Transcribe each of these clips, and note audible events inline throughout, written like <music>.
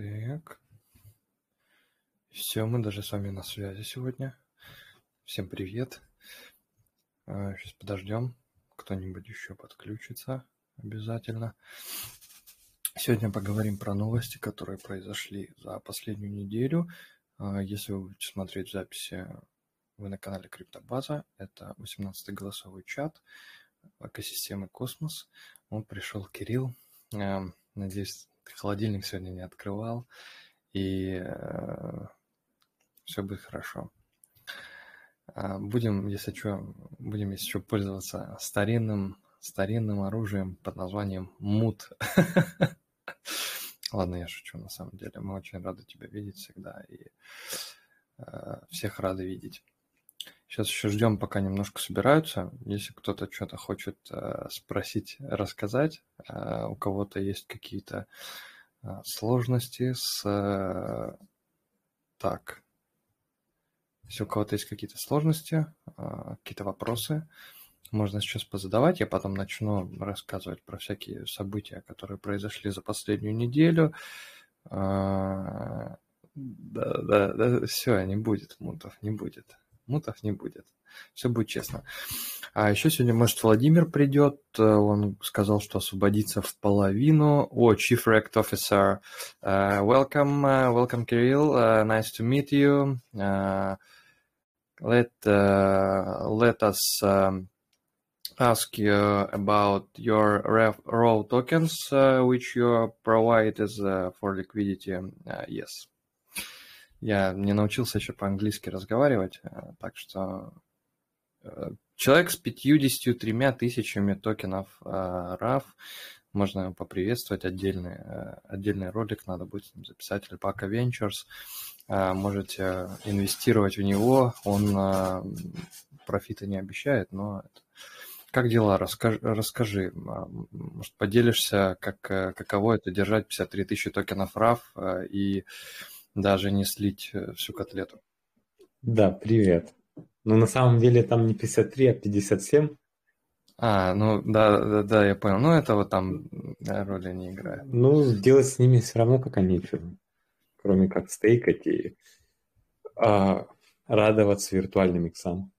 Так. Все, мы даже с вами на связи сегодня. Всем привет. Сейчас подождем. Кто-нибудь еще подключится обязательно. Сегодня поговорим про новости, которые произошли за последнюю неделю. А, если вы будете смотреть записи, вы на канале Криптобаза. Это 18-й голосовой чат экосистемы Космос. Он пришел Кирилл. А, надеюсь, холодильник сегодня не открывал, и э, все будет хорошо. А, будем, если что, будем, если что, пользоваться старинным, старинным оружием под названием мут. <laughs> Ладно, я шучу, на самом деле. Мы очень рады тебя видеть всегда, и э, всех рады видеть. Сейчас еще ждем, пока немножко собираются. Если кто-то что-то хочет э, спросить, рассказать, э, у кого-то есть какие-то э, сложности с... Так. Если у кого-то есть какие-то сложности, какие-то вопросы, можно сейчас позадавать. Я потом начну рассказывать про всякие события, которые произошли за последнюю неделю. Да, да, да, все, не будет мутов, не будет мутов не будет. Все будет честно. А еще сегодня, может, Владимир придет. Он сказал, что освободится в половину. О, Chief Rect Officer. Uh, welcome, uh, welcome, Kirill. Uh, nice to meet you. Uh, let, uh, let us um, ask you about your raw tokens, uh, which you provide as uh, for liquidity. Uh, yes. Я не научился еще по-английски разговаривать, э, так что э, человек с 53 тысячами токенов RAF, э, можно его поприветствовать, отдельный, отдельный ролик надо будет записать, Alpaca Ventures, можете инвестировать в него, он профита не обещает, но. Как дела? Расскажи, расскажи, может, поделишься, как, каково это держать 53 тысячи токенов RAF и даже не слить э, всю котлету. Да, привет. Но на самом деле там не 53, а 57. А, ну да, да, да, я понял. Ну, это вот там роли не играет. Ну, делать с ними все равно пока нечего. Кроме как стейкать и а, радоваться виртуальным иксам.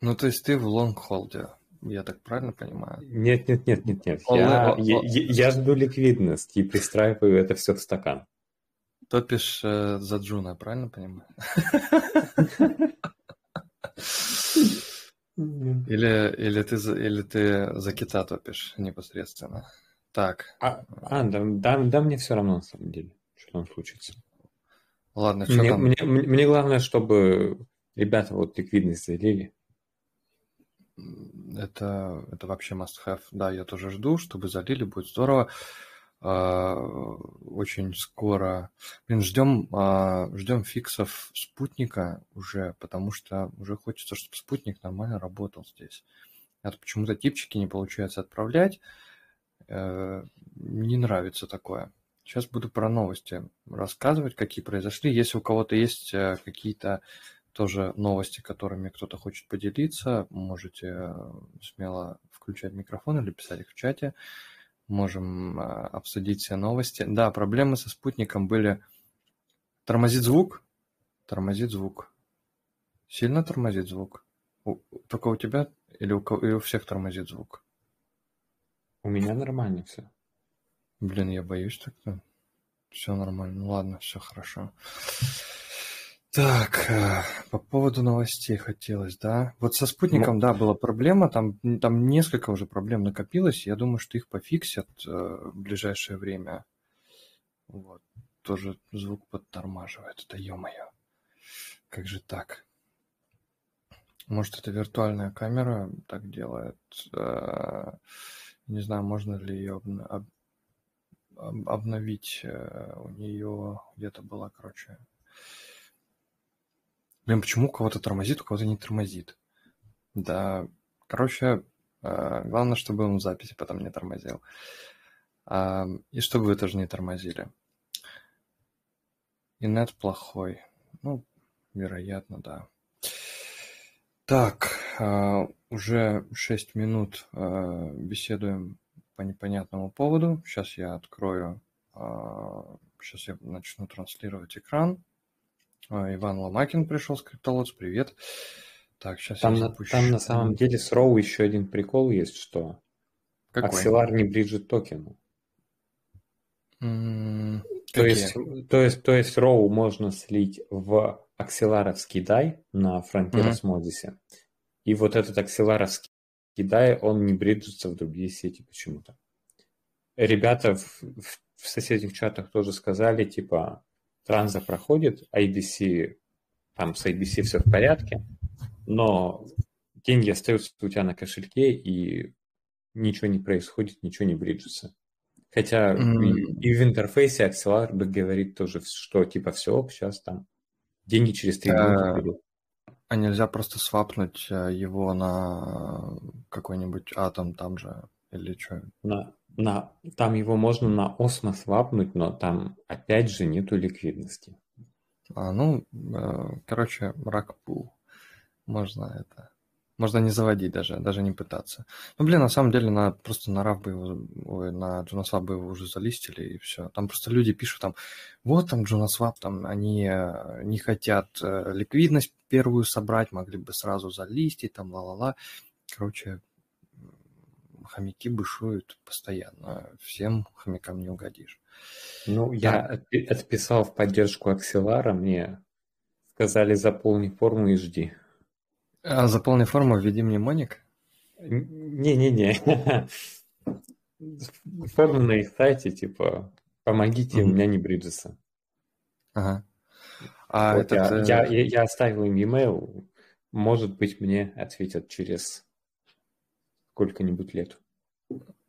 Ну, то есть ты в лонгхолде, я так правильно понимаю? Нет, нет, нет, нет, нет. Я, я, я жду ликвидность и пристраиваю это все в стакан. Топишь э, за Джуна, правильно понимаю? Или, или, ты, или ты за кита топишь непосредственно? Так. А, а да, да, да, мне все равно на самом деле, что там случится. Ладно, что мне, там? Мне, мне главное, чтобы ребята вот ликвидность залили. Это, это вообще must have. Да, я тоже жду, чтобы залили, будет здорово. А, очень скоро. Блин, ждем, а, ждем фиксов спутника уже, потому что уже хочется, чтобы спутник нормально работал здесь. Это почему-то типчики не получается отправлять. Э, не нравится такое. Сейчас буду про новости рассказывать, какие произошли. Если у кого-то есть э, какие-то тоже новости, которыми кто-то хочет поделиться, можете э, смело включать микрофон или писать их в чате можем а, обсудить все новости. Да, проблемы со спутником были. Тормозит звук? Тормозит звук. Сильно тормозит звук? У, только у тебя или у, или у всех тормозит звук? У меня нормально все. Блин, я боюсь так-то. Все нормально. Ладно, все хорошо. Так, э, по поводу новостей хотелось, да. Вот со спутником, ну, да, была проблема, там, там несколько уже проблем накопилось, я думаю, что их пофиксят э, в ближайшее время. Вот, тоже звук подтормаживает, это ё-моё. Как же так? Может, это виртуальная камера так делает? Э, не знаю, можно ли ее об, об, обновить. У нее где-то была, короче, Блин, почему у кого-то тормозит, у кого-то не тормозит? Да, короче, э, главное, чтобы он в записи потом не тормозил. А, и чтобы вы тоже не тормозили. И нет плохой. Ну, вероятно, да. Так, э, уже 6 минут беседуем по непонятному поводу. Сейчас я открою, сейчас я начну транслировать экран. А, Иван Ломакин пришел с Криптолотс, привет. Так, сейчас там, я запущу. Там на самом деле с Роу еще один прикол есть, что Какой? Акселар не бриджит токену. Mm, то, есть, то, есть, то есть Роу можно слить в акселаровский дай на Frontier mm-hmm. И вот этот акселаровский дай, он не бриджится в другие сети почему-то. Ребята в, в, в соседних чатах тоже сказали, типа, транза проходит, IBC, там с IBC все в порядке, но деньги остаются у тебя на кошельке, и ничего не происходит, ничего не бриджится. Хотя mm. и, и в интерфейсе Axelar говорит тоже, что типа все, сейчас там деньги через три минуты придут. А нельзя просто свапнуть э, его на какой-нибудь атом там же или что? На, на, там его можно на осмо свапнуть, но там опять же нету ликвидности. А, ну, э, короче, рак пул можно это... Можно не заводить даже, даже не пытаться. Ну, блин, на самом деле, на, просто на RAV бы его, ой, на JunoSwap бы его уже залистили, и все. Там просто люди пишут там, вот там JunoSwap, там они э, не хотят э, ликвидность первую собрать, могли бы сразу залистить, там ла-ла-ла. Короче, хомяки бушуют постоянно. Всем хомякам не угодишь. Ну, я отписал в поддержку Акселара, мне сказали заполни форму и жди. А заполни форму, введи мне моник? Не-не-не. <laughs> Форма на их сайте, типа, помогите, у меня не бриджится. Ага. А вот этот, я, э, я, я оставил им e-mail, может быть, мне ответят через сколько-нибудь лет.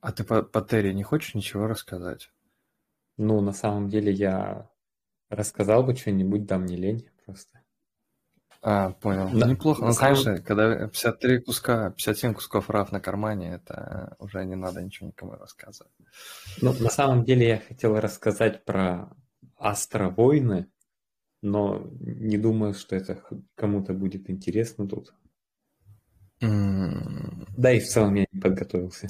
А ты по, по Терри не хочешь ничего рассказать? Ну, на самом деле я рассказал бы что-нибудь, да мне лень просто. А, понял. Да. Неплохо. Ну, Сам... конечно, когда 53 куска, 57 кусков раф на кармане, это уже не надо ничего никому рассказывать. Ну, на самом деле я хотел рассказать про астровойны, но не думаю, что это кому-то будет интересно тут. Mm. Да и в целом я не подготовился.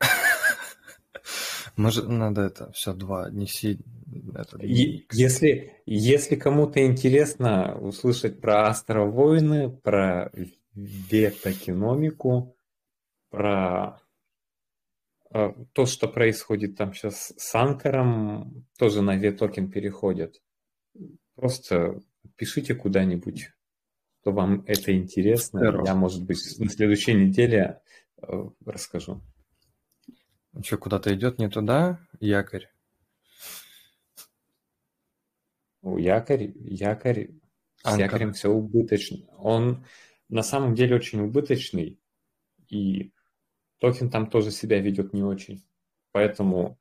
<laughs> Может, надо это все два неси. Это... Если, если кому-то интересно услышать про астровойны, про ветокиномику, про э, то, что происходит там сейчас с Анкаром, тоже на ветокен переходят. Просто пишите куда-нибудь, что вам это интересно. Здорово. Я, может быть, на следующей неделе э, расскажу. Он что, куда-то идет не туда, якорь? Якорь, якорь, с якорем все убыточно. Он на самом деле очень убыточный, и токен там тоже себя ведет не очень. Поэтому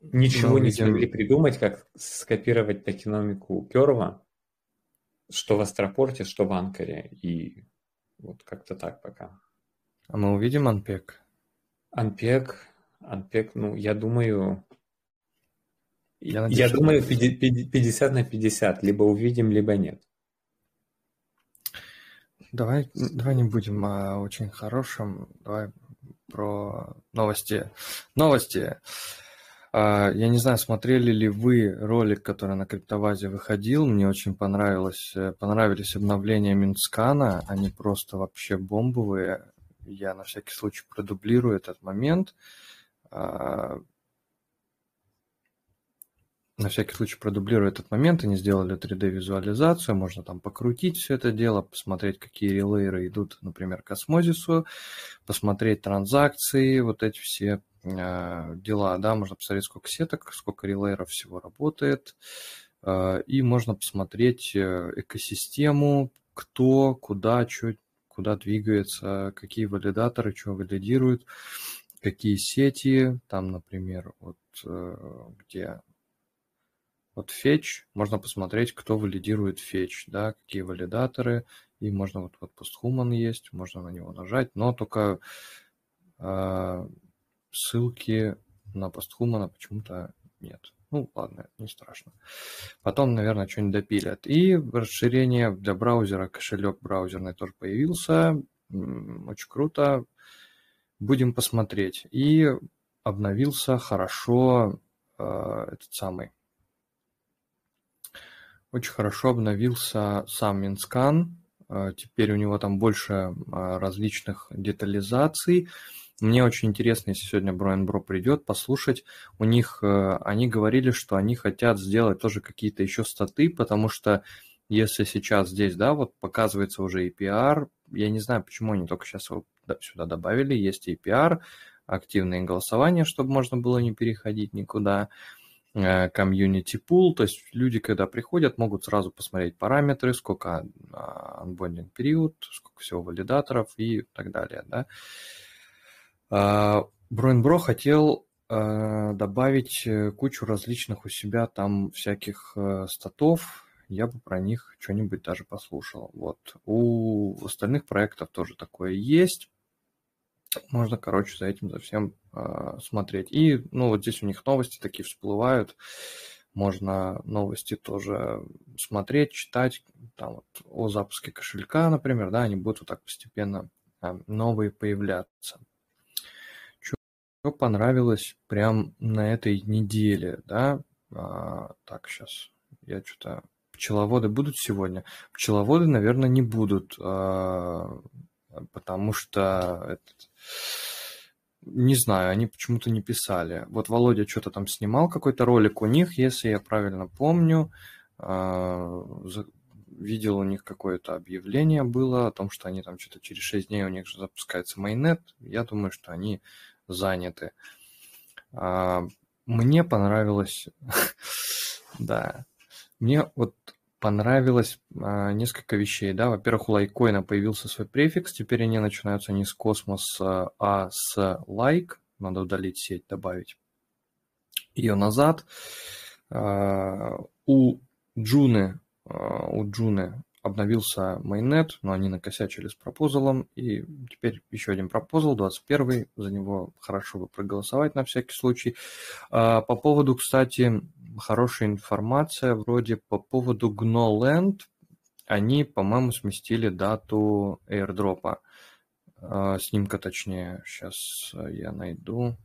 ничего ну, не видим... смогли придумать, как скопировать токеномику Керва, что в Астропорте, что в Анкаре. И вот как-то так пока. А мы увидим Анпек? Анпек, Анпек, ну, я думаю, я, надеюсь, я что... думаю, 50 на 50, либо увидим, либо нет. Давай, давай не будем о очень хорошем, давай про новости. Новости. А, я не знаю, смотрели ли вы ролик, который на криптовазе выходил. Мне очень понравилось, э, понравились обновления Минскана. Они просто вообще бомбовые я на всякий случай продублирую этот момент. На всякий случай продублирую этот момент, они сделали 3D-визуализацию, можно там покрутить все это дело, посмотреть, какие релейеры идут, например, к осмозису, посмотреть транзакции, вот эти все э, дела, да, можно посмотреть, сколько сеток, сколько релейеров всего работает, э, и можно посмотреть э, экосистему, кто, куда, что куда двигается, какие валидаторы, что валидируют, какие сети, там, например, вот э, где вот фетч, можно посмотреть, кто валидирует фетч, да, какие валидаторы, и можно вот, вот постхуман есть, можно на него нажать, но только э, ссылки на постхумана почему-то нет. Ну, ладно, не страшно. Потом, наверное, что-нибудь допилят. И расширение для браузера, кошелек браузерный тоже появился. Очень круто. Будем посмотреть. И обновился хорошо этот самый очень хорошо обновился сам Mintscan. Теперь у него там больше различных детализаций. Мне очень интересно, если сегодня Брайан Бро придет, послушать. У них, э, они говорили, что они хотят сделать тоже какие-то еще статы, потому что если сейчас здесь, да, вот показывается уже APR, я не знаю, почему они только сейчас его сюда добавили, есть APR, активные голосования, чтобы можно было не переходить никуда, комьюнити э, пул, то есть люди, когда приходят, могут сразу посмотреть параметры, сколько анбондинг период, сколько всего валидаторов и так далее, да. Броинбро хотел э, добавить э, кучу различных у себя там всяких статов, я бы про них что-нибудь даже послушал. Вот. У остальных проектов тоже такое есть. Можно, короче, за этим, за всем э, смотреть. И, ну, вот здесь у них новости такие всплывают. Можно новости тоже смотреть, читать. Там вот о запуске кошелька, например, да, они будут вот так постепенно э, новые появляться что понравилось прям на этой неделе, да? А, так, сейчас я что-то... Пчеловоды будут сегодня? Пчеловоды, наверное, не будут, а, потому что... Этот, не знаю, они почему-то не писали. Вот Володя что-то там снимал, какой-то ролик у них, если я правильно помню. А, видел у них какое-то объявление было о том, что они там что-то через 6 дней у них же запускается майнет. Я думаю, что они заняты. А, мне понравилось, <laughs> да, мне вот понравилось а, несколько вещей, да. Во-первых, у лайкоина появился свой префикс, теперь они начинаются не с космос, а с лайк. Надо удалить сеть, добавить ее назад. А, у Джуны, у Джуны обновился майнет, но они накосячили с пропозалом, и теперь еще один пропозал, 21 за него хорошо бы проголосовать на всякий случай. А, по поводу, кстати, хорошая информация, вроде по поводу GNOLand, они, по-моему, сместили дату airdropа, а, снимка точнее, сейчас я найду.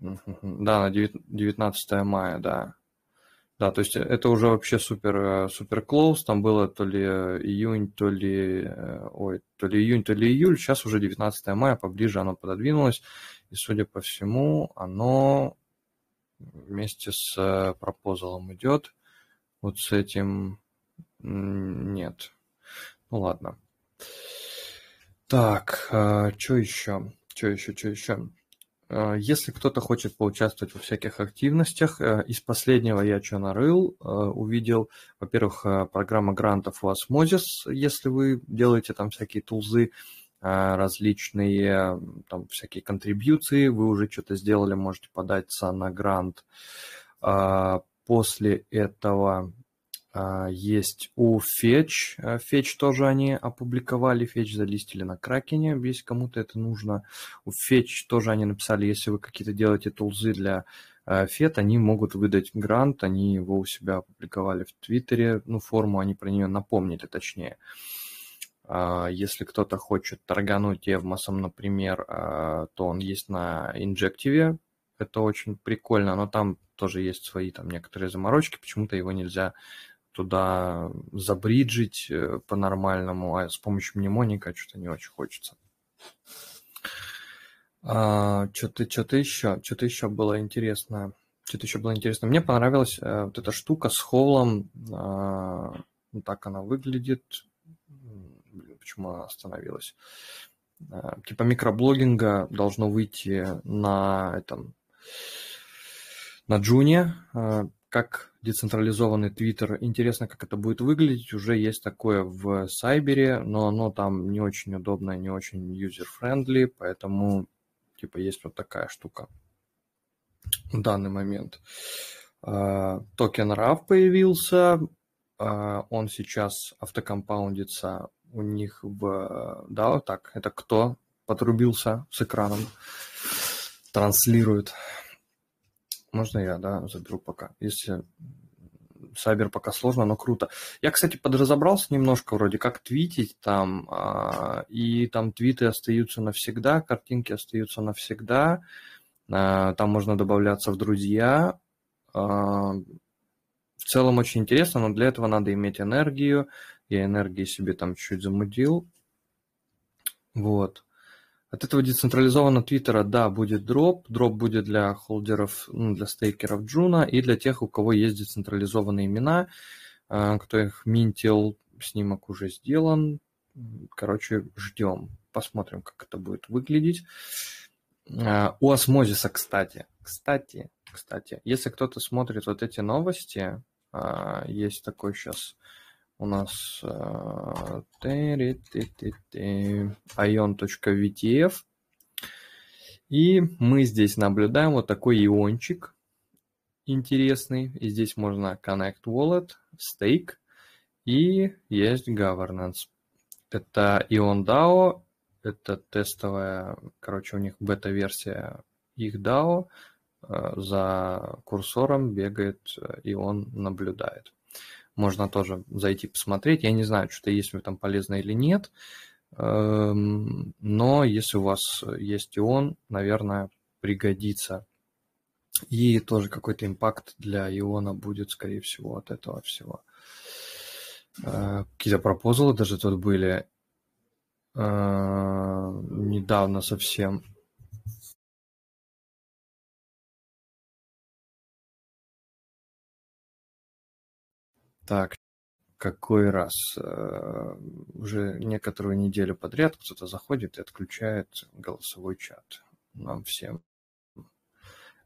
Да, на 19 мая, да. Да, то есть это уже вообще супер, э, супер close, там было то ли э, июнь, то ли, э, ой, то ли июнь, то ли июль, сейчас уже 19 мая, поближе оно пододвинулось, и судя по всему, оно вместе с пропозалом идет, вот с этим нет. Ну ладно. Так, что еще? Что еще, что еще? Э, если кто-то хочет поучаствовать во всяких активностях, э, из последнего я что нарыл, э, увидел, во-первых, программа грантов у Osmosis, если вы делаете там всякие тулзы, различные там всякие контрибьюции, вы уже что-то сделали, можете податься на грант. После этого а, есть у Fetch. А, Fetch тоже они опубликовали. Fetch залистили на Кракене, если кому-то это нужно. У Fetch тоже они написали, если вы какие-то делаете тулзы для а, они могут выдать грант. Они его у себя опубликовали в Твиттере. Ну, форму они про нее напомнили, точнее. Если кто-то хочет торгануть Евмосом, например, то он есть на Injective. Это очень прикольно, но там тоже есть свои там некоторые заморочки. Почему-то его нельзя туда забриджить э, по-нормальному, а с помощью мнемоника что-то не очень хочется. А, что-то, что-то еще, что-то еще было интересно. Что-то еще было интересно. Мне понравилась а, вот эта штука с холлом. А, вот так она выглядит. Почему остановилась? А, типа микроблогинга должно выйти на этом на Джуне. А, как децентрализованный Twitter. Интересно, как это будет выглядеть. Уже есть такое в Сайбере, но оно там не очень удобно, не очень user-friendly, поэтому типа есть вот такая штука в данный момент. А, токен RAV появился, он сейчас автокомпаундится у них в... Да, вот так, это кто потрубился с экраном, транслирует. Можно я, да, заберу пока. Если Сайбер пока сложно, но круто. Я, кстати, подразобрался немножко вроде как твитить там, а, и там твиты остаются навсегда, картинки остаются навсегда. Там можно добавляться в друзья. В целом очень интересно, но для этого надо иметь энергию. Я энергии себе там чуть замудил. Вот. От этого децентрализованного твиттера, да, будет дроп. Дроп будет для холдеров, ну, для стейкеров Джуна и для тех, у кого есть децентрализованные имена, а, кто их минтил, снимок уже сделан. Короче, ждем. Посмотрим, как это будет выглядеть. А, у осмозиса, кстати, кстати, кстати, если кто-то смотрит вот эти новости, а, есть такой сейчас у нас ion.vtf. И мы здесь наблюдаем вот такой иончик интересный. И здесь можно Connect Wallet, Stake и есть Governance. Это Ion DAO, это тестовая, короче, у них бета-версия их DAO. За курсором бегает и он наблюдает можно тоже зайти посмотреть. Я не знаю, что-то есть ли там полезно или нет, эм, но если у вас есть и он, наверное, пригодится. И тоже какой-то импакт для иона будет, скорее всего, от этого всего. Э, какие-то пропозалы даже тут были э, недавно совсем. Так, какой раз? Э, уже некоторую неделю подряд кто-то заходит и отключает голосовой чат нам всем.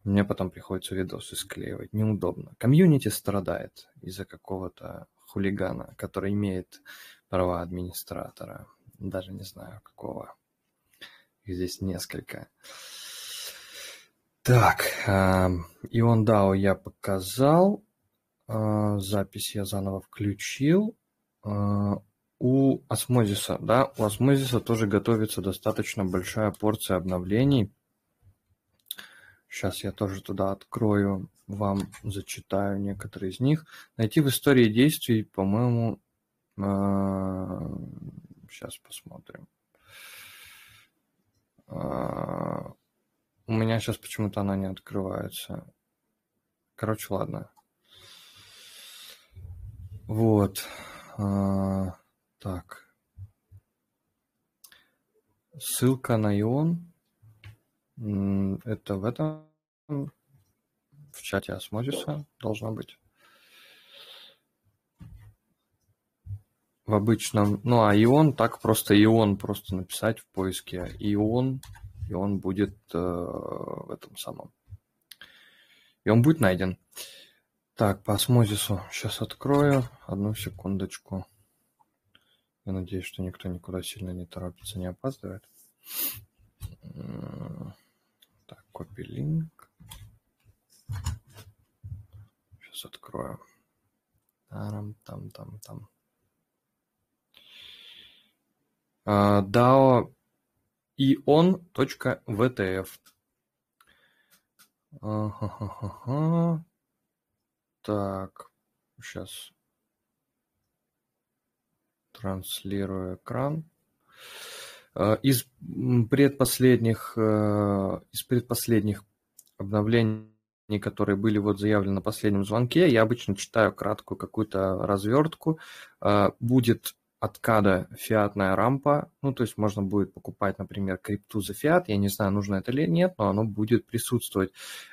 Мне потом приходится видосы склеивать. Неудобно. Комьюнити страдает из-за какого-то хулигана, который имеет права администратора. Даже не знаю какого. Их здесь несколько. Так, Иондао я показал. А, запись я заново включил. А, у осмозиса, да, у осмозиса тоже готовится достаточно большая порция обновлений. Сейчас я тоже туда открою, вам зачитаю некоторые из них. Найти в истории действий, по-моему, сейчас а, посмотрим. У меня сейчас почему-то она не открывается. Короче, ладно. Вот. А, так. Ссылка на ион. Это в этом в чате осмозиса должна быть. В обычном, ну а ион, так просто ион просто написать в поиске ион, и он будет э, в этом самом. И он будет найден. Э, так, по осмозису сейчас открою. Одну секундочку. Я надеюсь, что никто никуда сильно не торопится, не опаздывает. Так, копи линк. Сейчас открою. Там, там, там, там. DAO ion.vtf. Ага, так, сейчас транслирую экран. Э, из предпоследних, э, из предпоследних обновлений, которые были вот заявлены на последнем звонке, я обычно читаю краткую какую-то развертку. Э, будет откада фиатная рампа, ну, то есть можно будет покупать, например, крипту за фиат, я не знаю, нужно это или нет, но оно будет присутствовать.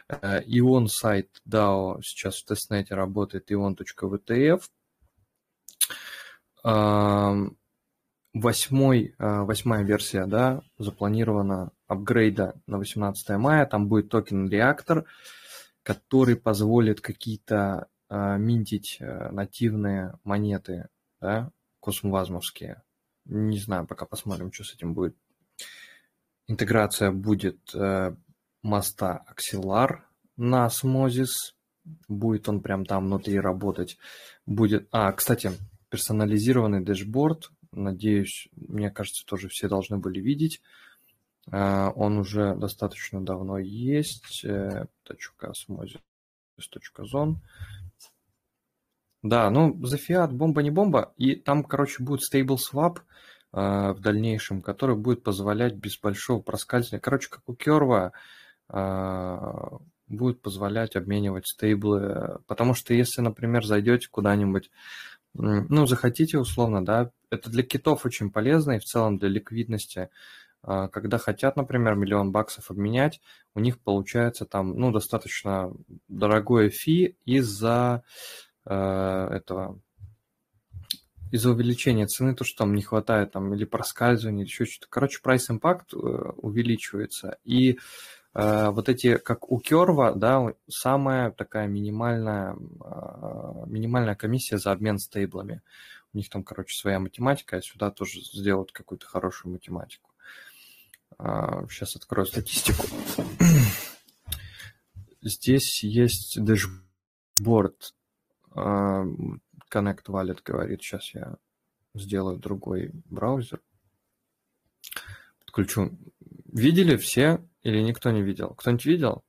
Ион сайт DAO сейчас в тестнете работает, ion.vtf. Восьмой, восьмая версия, да, запланирована апгрейда на 18 мая, там будет токен реактор, который позволит какие-то минтить нативные монеты, да, космовазмовские. Не знаю, пока посмотрим, что с этим будет. Интеграция будет э, моста Axelar на Osmosis. Будет он прям там внутри работать. Будет... А, кстати, персонализированный дэшборд. Надеюсь, мне кажется, тоже все должны были видеть. Э, он уже достаточно давно есть. Э, точка osmosis.zone. Да, ну, за фиат бомба не бомба, и там, короче, будет stable swap э, в дальнейшем, который будет позволять без большого проскальзывания, короче, как у Керва, а, будет позволять обменивать стейблы. Потому что если, например, зайдете куда-нибудь, ну, захотите условно, да, это для китов очень полезно и в целом для ликвидности. А, когда хотят, например, миллион баксов обменять, у них получается там, ну, достаточно дорогое фи из-за э, этого из-за увеличения цены, то, что там не хватает, там, или проскальзывания, или еще что-то. Короче, price impact э, увеличивается. И э, вот эти, как у Керва, да, самая такая минимальная, э, минимальная комиссия за обмен стейблами. У них там, короче, своя математика, а сюда тоже сделают какую-то хорошую математику. Э, сейчас открою статистику. <clears throat> Здесь есть дэшборд э, Connect Wallet говорит, сейчас я сделаю другой браузер. Подключу. Видели все или никто не видел? Кто-нибудь видел?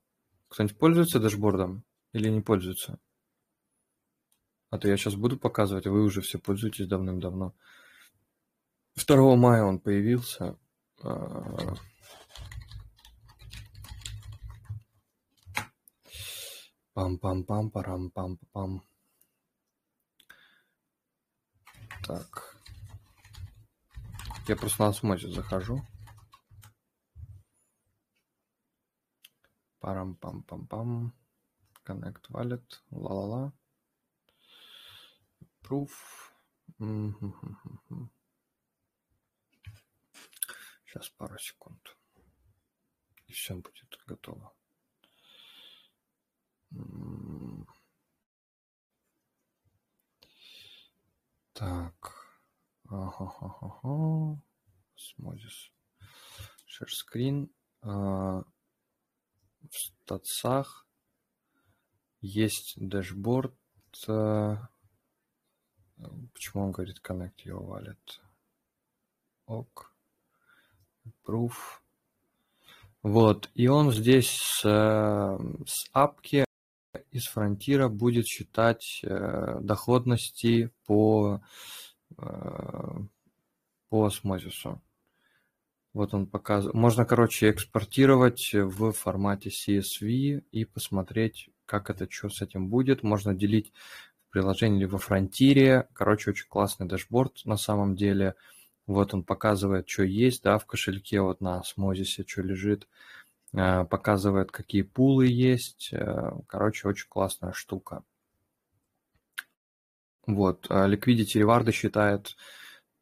Кто-нибудь пользуется дашбордом или не пользуется? А то я сейчас буду показывать, а вы уже все пользуетесь давным-давно. 2 мая он появился. А, Пам-пам-пам-парам-пам-пам. Так. Я просто на осмотре захожу. Парам-пам-пам-пам. Connect Wallet. Ла-ла-ла. Proof. Сейчас пару секунд. И все будет готово. Так. Ага-ха-ха-ха. Share screen. А, в статсах есть дашборд. А, почему он говорит connect your wallet? Ок. Proof. Вот. И он здесь с, с апки из фронтира будет считать э, доходности по, э, по осмозису. Вот он показывает. Можно, короче, экспортировать в формате CSV и посмотреть, как это, что с этим будет. Можно делить в приложении или во фронтире. Короче, очень классный дашборд на самом деле. Вот он показывает, что есть, да, в кошельке, вот на осмозисе, что лежит. Э, показывает, какие пулы есть. Э, короче, очень классная штука. Вот, э, Liquidity reward ы считает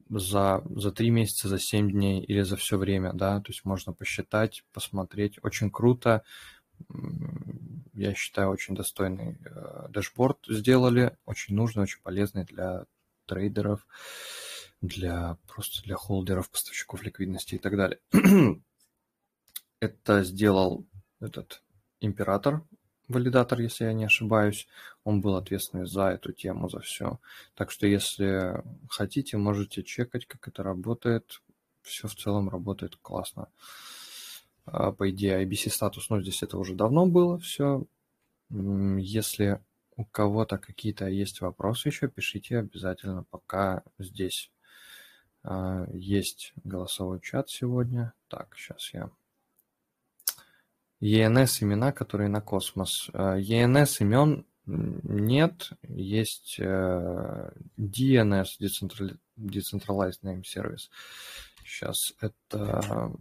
за, за 3 месяца, за 7 дней или за все время, да, то есть можно посчитать, посмотреть. Очень круто, я считаю, очень достойный дашборд сделали, очень нужный, очень полезный для трейдеров, для просто для холдеров, поставщиков ликвидности и так далее. <clears throat> Это сделал этот император, валидатор, если я не ошибаюсь. Он был ответственный за эту тему, за все. Так что, если хотите, можете чекать, как это работает. Все в целом работает классно. А, по идее, IBC статус, ну, здесь это уже давно было все. Если у кого-то какие-то есть вопросы еще, пишите обязательно, пока здесь а, есть голосовой чат сегодня. Так, сейчас я ENS имена, которые на космос. ENS э, имен нет, есть э, DNS, Decentralized Name Service. Сейчас это...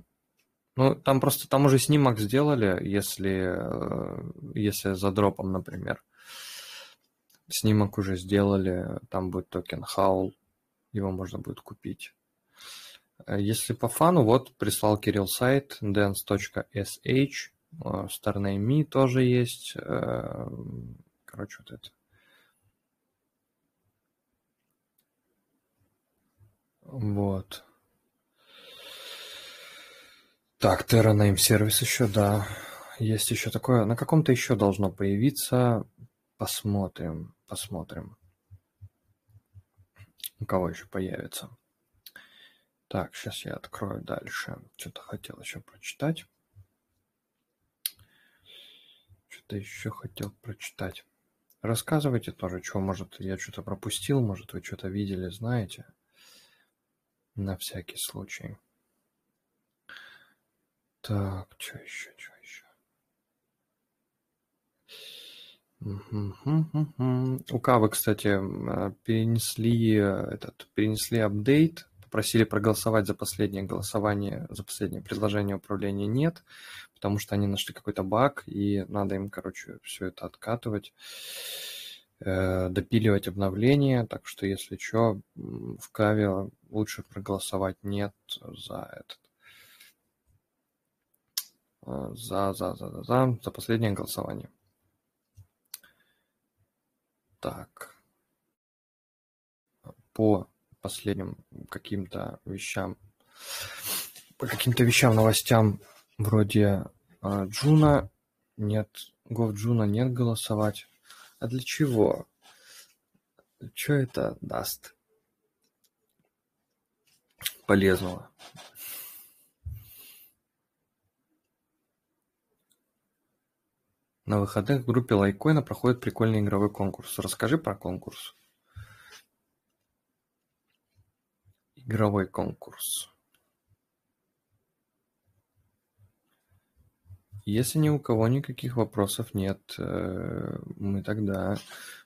Ну, там просто, там уже снимок сделали, если, э, если за дропом, например. Снимок уже сделали, там будет токен Howl, его можно будет купить. Если по фану, вот прислал Кирилл сайт dance.sh, StarName тоже есть. Э, короче, вот это. Вот. Так, TerraName сервис еще, да. Есть еще такое. На каком-то еще должно появиться. Посмотрим, посмотрим. У кого еще появится. Так, сейчас я открою дальше. Что-то хотел еще прочитать. Что-то еще хотел прочитать. Рассказывайте тоже, что, может, я что-то пропустил, может, вы что-то видели, знаете. На всякий случай. Так, что еще, что еще? У Кавы, кстати, а, перенесли э, этот, перенесли апдейт попросили проголосовать за последнее голосование, за последнее предложение управления нет, потому что они нашли какой-то баг, и надо им, короче, все это откатывать, э, допиливать обновления, так что, если что, в Каве лучше проголосовать нет за этот, э, за, за, за, за, за, за последнее голосование. Так. По последним каким-то вещам, по каким-то вещам, новостям вроде э, Juno нет, Gov Juno нет голосовать. А для чего? Что это даст? Полезного. На выходных в группе Лайкоина проходит прикольный игровой конкурс. Расскажи про конкурс. Игровой конкурс. Если ни у кого никаких вопросов нет, э, мы тогда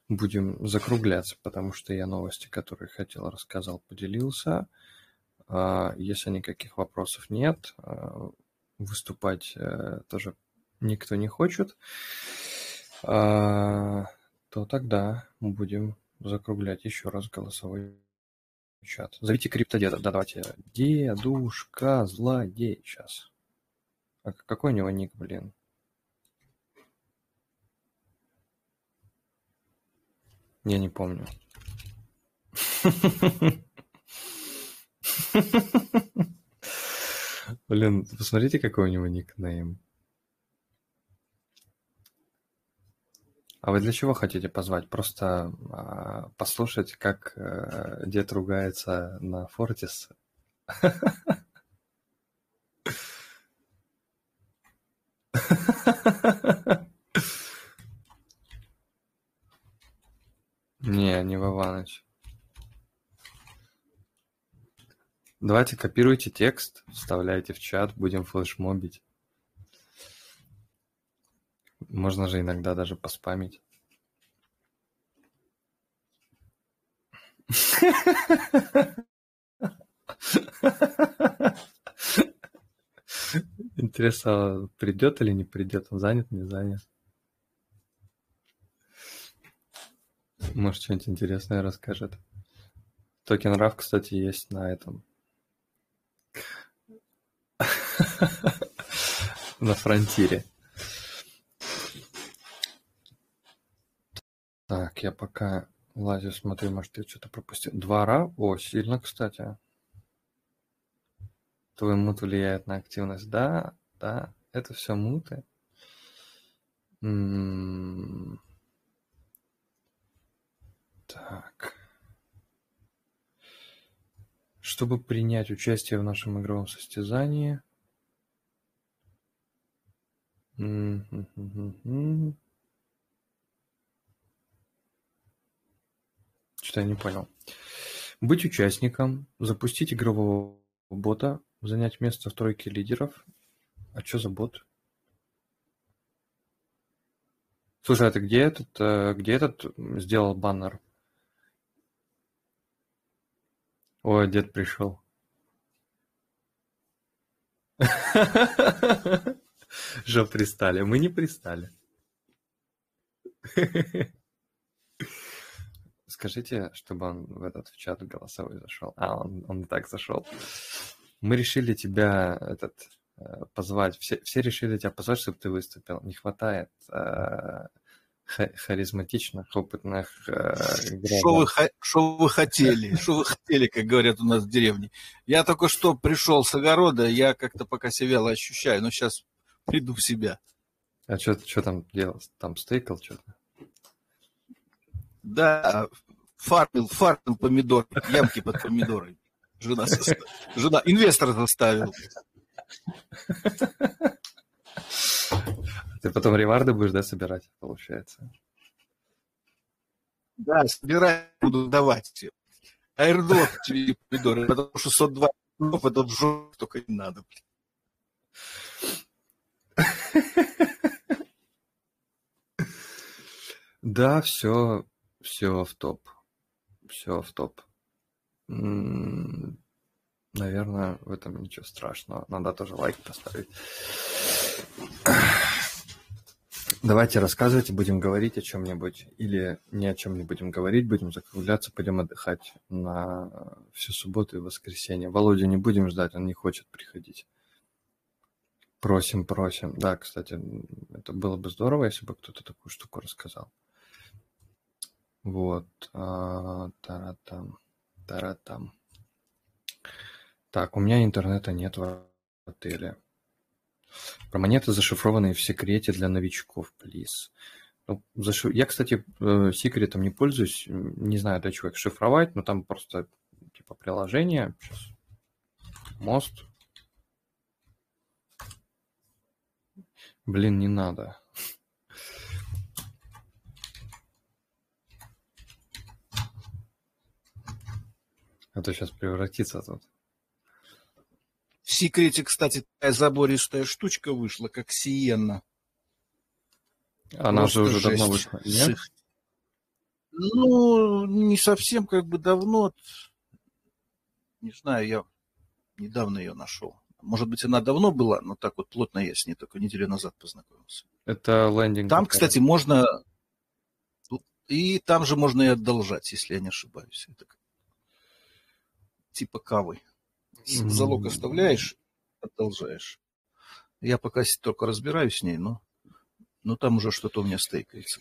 будем закругляться, потому что я новости, которые хотел, рассказал, поделился. А если никаких вопросов нет, э, выступать э, тоже никто не хочет, а, то тогда будем закруглять еще раз голосовой чат. Зовите криптодеда. Да, давайте. Дедушка, злодей. Сейчас. А какой у него ник, блин? Я не помню. <laughs> Блин, посмотрите, какой у него никнейм. А вы для чего хотите позвать? Просто а, послушать, как а, дед ругается на Фортис? Не, не Вованыч. Давайте копируйте текст, вставляйте в чат, будем флешмобить. Можно же иногда даже поспамить. Интересно, придет или не придет? Он занят, не занят? Может, что-нибудь интересное расскажет. Токен RAV, кстати, есть на этом. <laughs> На фронтире. Так, я пока лазю, смотрю, может, я что-то пропустил. Двора? О, сильно, кстати. Твой мут влияет на активность. Да, да, это все муты. М -м так. Чтобы принять участие в нашем игровом состязании -м -м -м Что-то я не понял. Быть участником, запустить игрового бота, занять место в тройке лидеров. А что за бот? Слушай, а ты где этот, э, где этот сделал баннер? Ой, дед пришел. <laughs> Что пристали? Мы не пристали. <laughs> Скажите, чтобы он в этот в чат голосовой зашел. А, он, он и так зашел. Мы решили тебя этот э, позвать. Все, все решили тебя позвать, чтобы ты выступил. Не хватает э, харизматичных, опытных э, Что вы, шо вы хотели? Что вы хотели, как говорят у нас в деревне? Я только что пришел с огорода, я как-то пока себя вяло ощущаю, но сейчас приду в себя. А что там делал? Там стейкал что-то? Да, фармил, фармил помидор, ямки под помидоры. Жена, жена, инвестор заставил. Ты потом реварды будешь, да, собирать, получается? Да, собирать буду давать. Аирдроп тебе помидоры, потому что 102 это в жопу только не надо. Да, все, все в топ. Все в топ. Наверное, в этом ничего страшного. Надо тоже лайк поставить. Давайте рассказывайте, будем говорить о чем-нибудь. Или ни о чем не будем говорить, будем закругляться, пойдем отдыхать на всю субботу и воскресенье. Володю не будем ждать, он не хочет приходить. Просим, просим. Да, кстати, это было бы здорово, если бы кто-то такую штуку рассказал. Вот. А, таратам. Таратам. Так, у меня интернета нет в отеле. Про монеты, зашифрованные в секрете для новичков, плиз. Ну, зашиф... Я, кстати, э, секретом не пользуюсь. Не знаю, для чего их шифровать, но там просто типа приложение. Сейчас. Мост. Блин, не надо. А то сейчас превратится тут. В секрете, кстати, такая забористая штучка вышла, как Сиенна. Она Просто же уже жесть. давно вышла, нет? Ну, не совсем как бы давно. Не знаю, я недавно ее нашел. Может быть, она давно была, но так вот плотно я с ней только неделю назад познакомился. Это лендинг. Там, кстати, можно... И там же можно и одолжать, если я не ошибаюсь. Это типа кавы. Залог оставляешь, одолжаешь. Я пока только разбираюсь с ней, но, но там уже что-то у меня стейкается.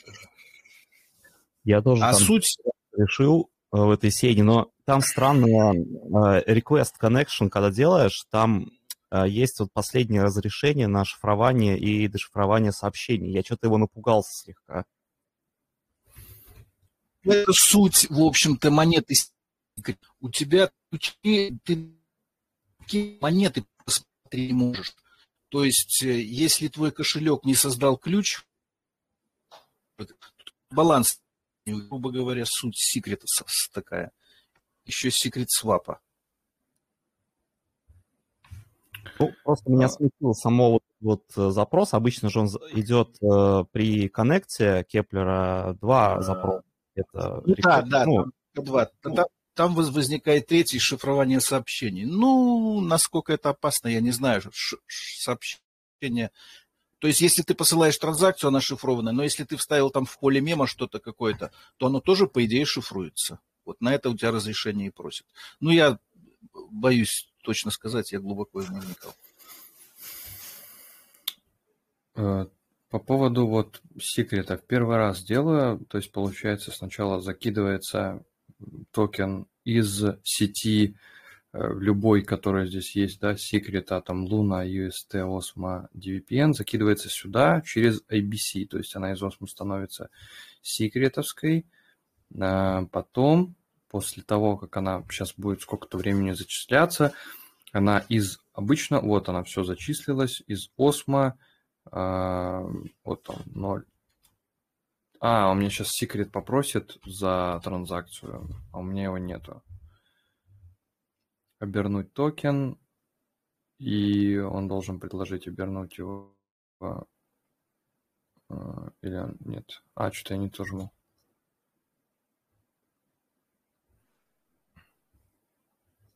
Я тоже а суть... решил э, в этой сети, но там странная э, request connection, когда делаешь, там э, есть вот последнее разрешение на шифрование и дешифрование сообщений. Я что-то его напугался слегка. Это суть, в общем-то, монеты. У тебя ты монеты посмотреть не можешь. То есть, э, если твой кошелек не создал ключ, баланс, грубо говоря, суть секрета такая. Еще секрет свапа. Ну, просто меня а. смутил само вот, вот э, запрос. Обычно же он идет э, при коннекте Кеплера два а. запроса. Это ну, да, да, ну, два. Там, там возникает третий шифрование сообщений. Ну, насколько это опасно, я не знаю. Ш сообщение. То есть, если ты посылаешь транзакцию, она шифрованная, но если ты вставил там в поле мема что-то какое-то, то оно тоже, по идее, шифруется. Вот на это у тебя разрешение и просят. Ну, я боюсь точно сказать, я глубоко не вникал. Э, по поводу вот секретов. Первый раз делаю, то есть получается сначала закидывается токен из сети э, любой, которая здесь есть, да, Secret, там Luna, UST, Osmo, DVPN, закидывается сюда через ABC, то есть она из Osmo становится секретовской. А потом, после того, как она сейчас будет сколько-то времени зачисляться, она из обычно, вот она все зачислилась, из Osmo, а, вот там 0, а, он мне сейчас секрет попросит за транзакцию, а у меня его нету. Обернуть токен, и он должен предложить обернуть его. А, или нет? А, что-то я не то жму.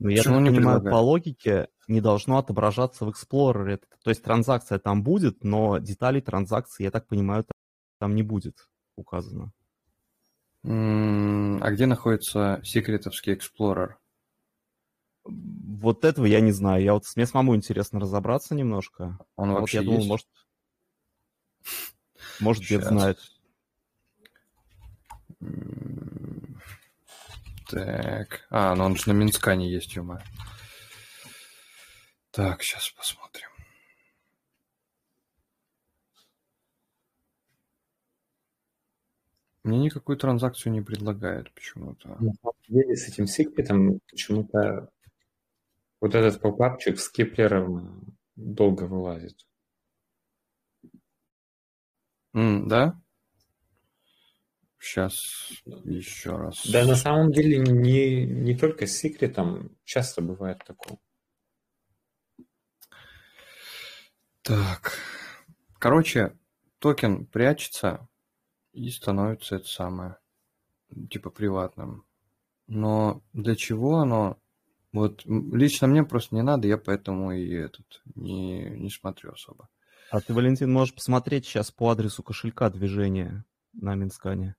Ну, я Почему так не понимаю, по логике не должно отображаться в Explorer. То есть транзакция там будет, но деталей транзакции, я так понимаю, там не будет указано. А где находится секретовский Explorer? Вот этого я не знаю. Я вот мне самому интересно разобраться немножко. Он вот вообще я думал, есть? может, может, дед знает. Так. А, ну он же на Минскане есть, ё Так, сейчас посмотрим. Мне никакую транзакцию не предлагает почему-то. На самом деле с этим секретом почему-то вот этот попапчик с Кеплером долго вылазит. Mm, да? Сейчас еще раз. Да, на самом деле не, не только с секретом, часто бывает такое. Так. Короче, токен прячется и становится это самое, типа приватным. Но для чего оно? Вот лично мне просто не надо, я поэтому и этот не, не смотрю особо. А ты, Валентин, можешь посмотреть сейчас по адресу кошелька движения на Минскане.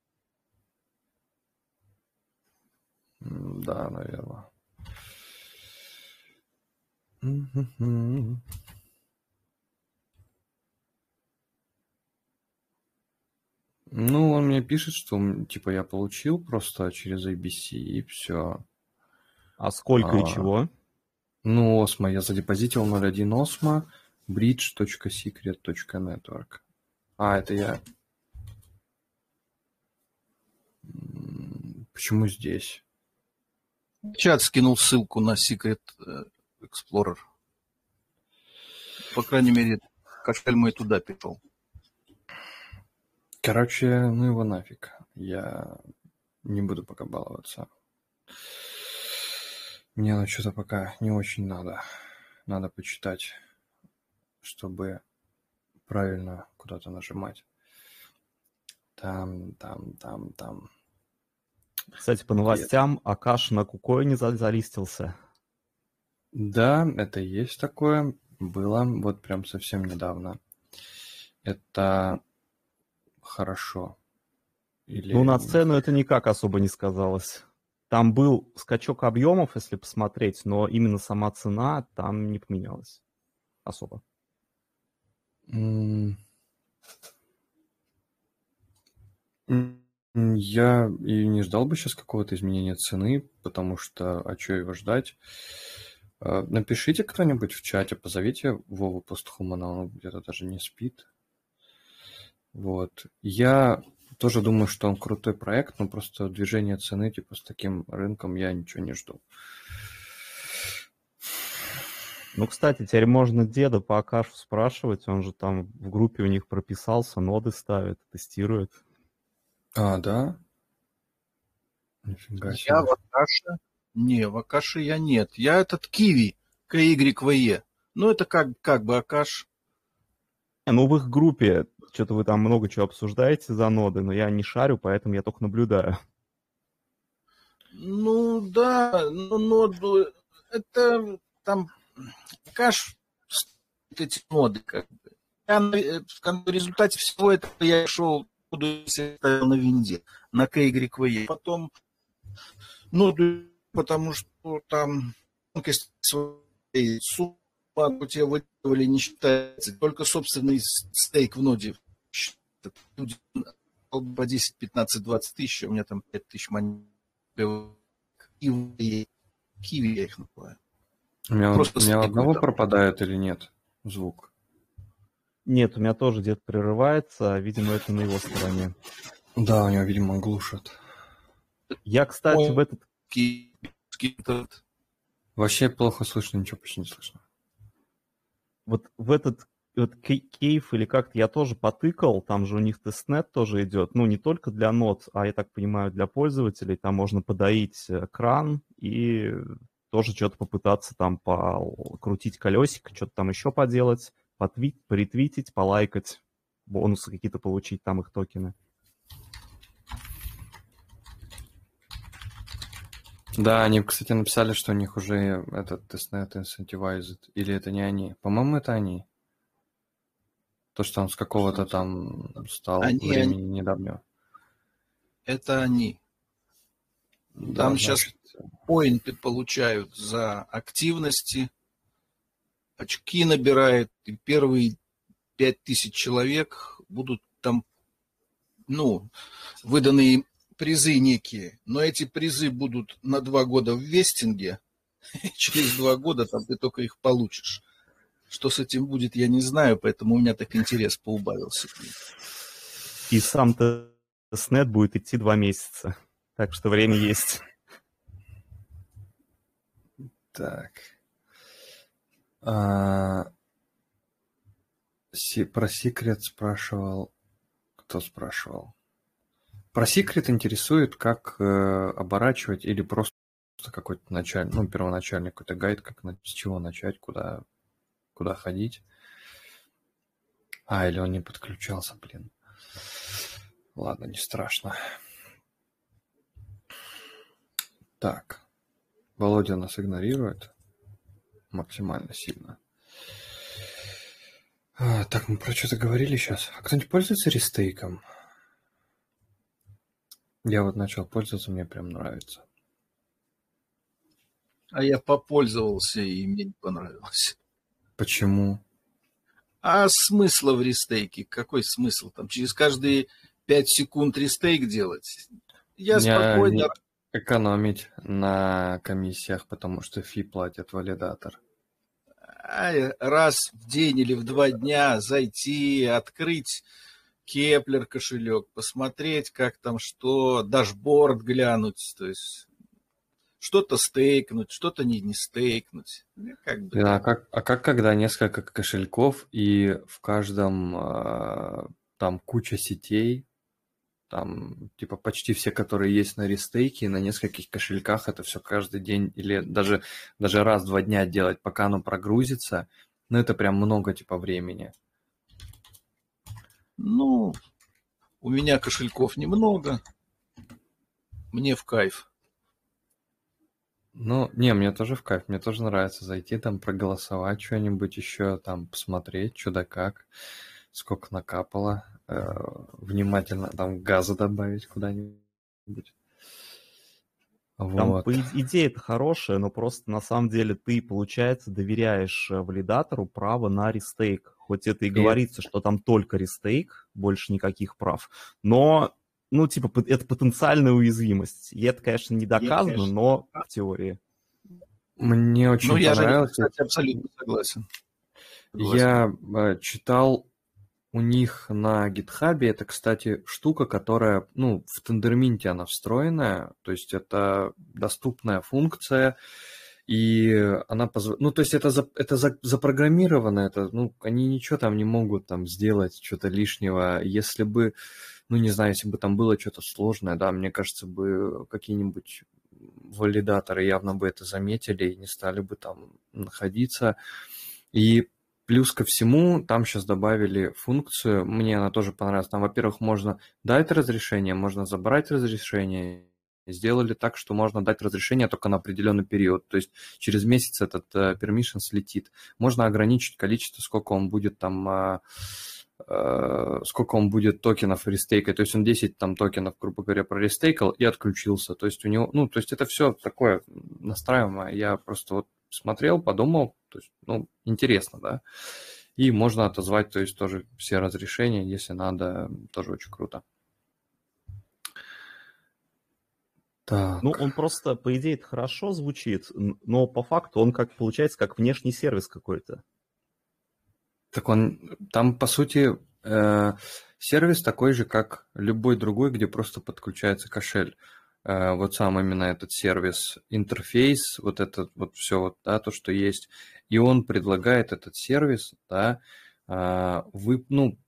Да, наверное. Ну, он мне пишет, что типа я получил просто через ABC и все. А сколько а, и чего? Ну, Осмо, я задепозитил 0.1 Осмо, bridge.secret.network. А, это я... Почему здесь? чат скинул ссылку на Secret э, Explorer. По крайней мере, кошель мой туда пихал. Короче, ну его нафиг. Я не буду пока баловаться. Мне ну что-то пока не очень надо. Надо почитать, чтобы правильно куда-то нажимать. Там, там, там, там. Кстати, по новостям, Акаш на Кукое не залистился. Да, это есть такое. Было вот прям совсем недавно. Это хорошо. Или... Ну, на цену это никак особо не сказалось. Там был скачок объемов, если посмотреть, но именно сама цена там не поменялась особо. Я и не ждал бы сейчас какого-то изменения цены, потому что, а что его ждать? А, напишите кто-нибудь в чате, позовите Вову Постхумана, он где-то даже не спит. Вот. Я тоже думаю, что он крутой проект, но просто движение цены, типа, с таким рынком я ничего не жду. Ну, кстати, теперь можно деда по Акашу спрашивать, он же там в группе у них прописался, ноды ставит, тестирует. А, да? Нифига себе. Я в Акаше? Не, в Акаше я нет. Я этот Киви, KYVE. Ну, это как, как бы Акаш. Ну, в их группе что-то вы там много чего обсуждаете за ноды, но я не шарю, поэтому я только наблюдаю. Ну, да, но ноду... Это там Акаш эти ноды как бы. Я, в результате всего этого я шел буду ставил на винде, на KYV. Потом, ну, потому что там тонкость своей суммы у тебя выдавали не считается. Только собственный стейк в ноде люди по 10, 15, 20 тысяч, у меня там 5 тысяч монет. Киви, киви я их называю. У меня, Просто у меня одного пропадает или нет звук? Нет, у меня тоже где-то прерывается, а, видимо, это на его стороне. Да, у него, видимо, глушат. Я, кстати, Ой. в этот... Вообще плохо слышно, ничего почти не слышно. Вот в этот вот кейф или как-то я тоже потыкал, там же у них testnet тоже идет, ну, не только для нод, а, я так понимаю, для пользователей, там можно подоить кран и тоже что-то попытаться там покрутить колесико, что-то там еще поделать потвит, поретвитить, полайкать, бонусы какие-то получить, там их токены. Да, они, кстати, написали, что у них уже этот тестнет incentivized. Или это не они? По-моему, это они. То, что он с какого-то там стал они, времени они... недавнего. Это они. Да, там значит... сейчас поинты получают за активности, очки набирает, и первые пять тысяч человек будут там, ну, выданные призы некие, но эти призы будут на два года в вестинге, <laughs> через два года там ты только их получишь. Что с этим будет, я не знаю, поэтому у меня так интерес поубавился к ним. И сам тестнет будет идти два месяца, так что время есть. Так. А, про секрет спрашивал. Кто спрашивал? Про секрет интересует, как э, оборачивать или просто какой-то начальный, ну, первоначальный какой-то гайд, как с чего начать, куда, куда ходить. А, или он не подключался, блин. Ладно, не страшно. Так. Володя нас игнорирует максимально сильно. А, так, мы про что-то говорили сейчас. А кто-нибудь пользуется restake ом? Я вот начал пользоваться, мне прям нравится. А я попользовался, и мне не понравилось. Почему? А смысла в restake? Какой смысл? Там через каждые 5 секунд restake делать? Я спокойно... Экономить на комиссиях, потому что fee платят валидатор. А раз в день или в два дня зайти, открыть Keplr кошелек, посмотреть, как там что, дашборд глянуть, то есть что-то stake нуть, что-то не, не stake нуть. Как бы, а, как, а как когда несколько кошельков и в каждом э, там куча сетей, там типа почти все, которые есть на рестейке, на нескольких кошельках, это все каждый день или даже, даже раз в два дня делать, пока оно прогрузится, ну это прям много типа времени. Ну, у меня кошельков немного, мне в кайф. Ну, не, мне тоже в кайф, мне тоже нравится зайти там, проголосовать что-нибудь еще, там, посмотреть, что да как, сколько накапало, э, внимательно там газа добавить куда-нибудь. Там, вот. по идее, это хорошее, но просто на самом деле ты, получается, доверяешь э, валидатору право на restake. Хоть это и, и говорится, что там только restake, больше никаких прав. Но ну, типа, это потенциальная уязвимость. И это, конечно, не доказано, конечно. но в теории. Мне очень ну, понравилось. я же, кстати, абсолютно согласен. Я э, читал у них на гитхабе, это, кстати, штука, которая, ну, в тендерминте она встроенная, то есть это доступная функция, и она позволяет, ну, то есть это, за, это за, запрограммировано, это, ну, они ничего там не могут там сделать, что-то лишнего, если бы ну, не знаю, если бы там было что-то сложное, да, мне кажется, бы какие-нибудь валидаторы явно бы это заметили и не стали бы там находиться. И плюс ко всему, там сейчас добавили функцию, мне она тоже понравилась. Там, во-первых, можно дать разрешение, можно забрать разрешение. Сделали так, что можно дать разрешение только на определенный период. То есть через месяц этот uh, permission слетит. Можно ограничить количество, сколько он будет там uh, Э, сколько он будет токенов рестейкать. То есть он 10 там токенов, грубо говоря, прорестейкал и отключился. То есть у него, ну, то есть это все такое настраиваемое. Я просто вот смотрел, подумал, то есть, ну, интересно, да. И можно отозвать, то есть тоже все разрешения, если надо, тоже очень круто. Так. Ну, он просто, по идее, это хорошо звучит, но по факту он как получается как внешний сервис какой-то. Так он, там, по сути, э, сервис такой же, как любой другой, где просто подключается кошель. Э, вот сам именно этот сервис, интерфейс, вот это вот все, вот, да, то, что есть. И он предлагает этот сервис, да, э, вы, ну,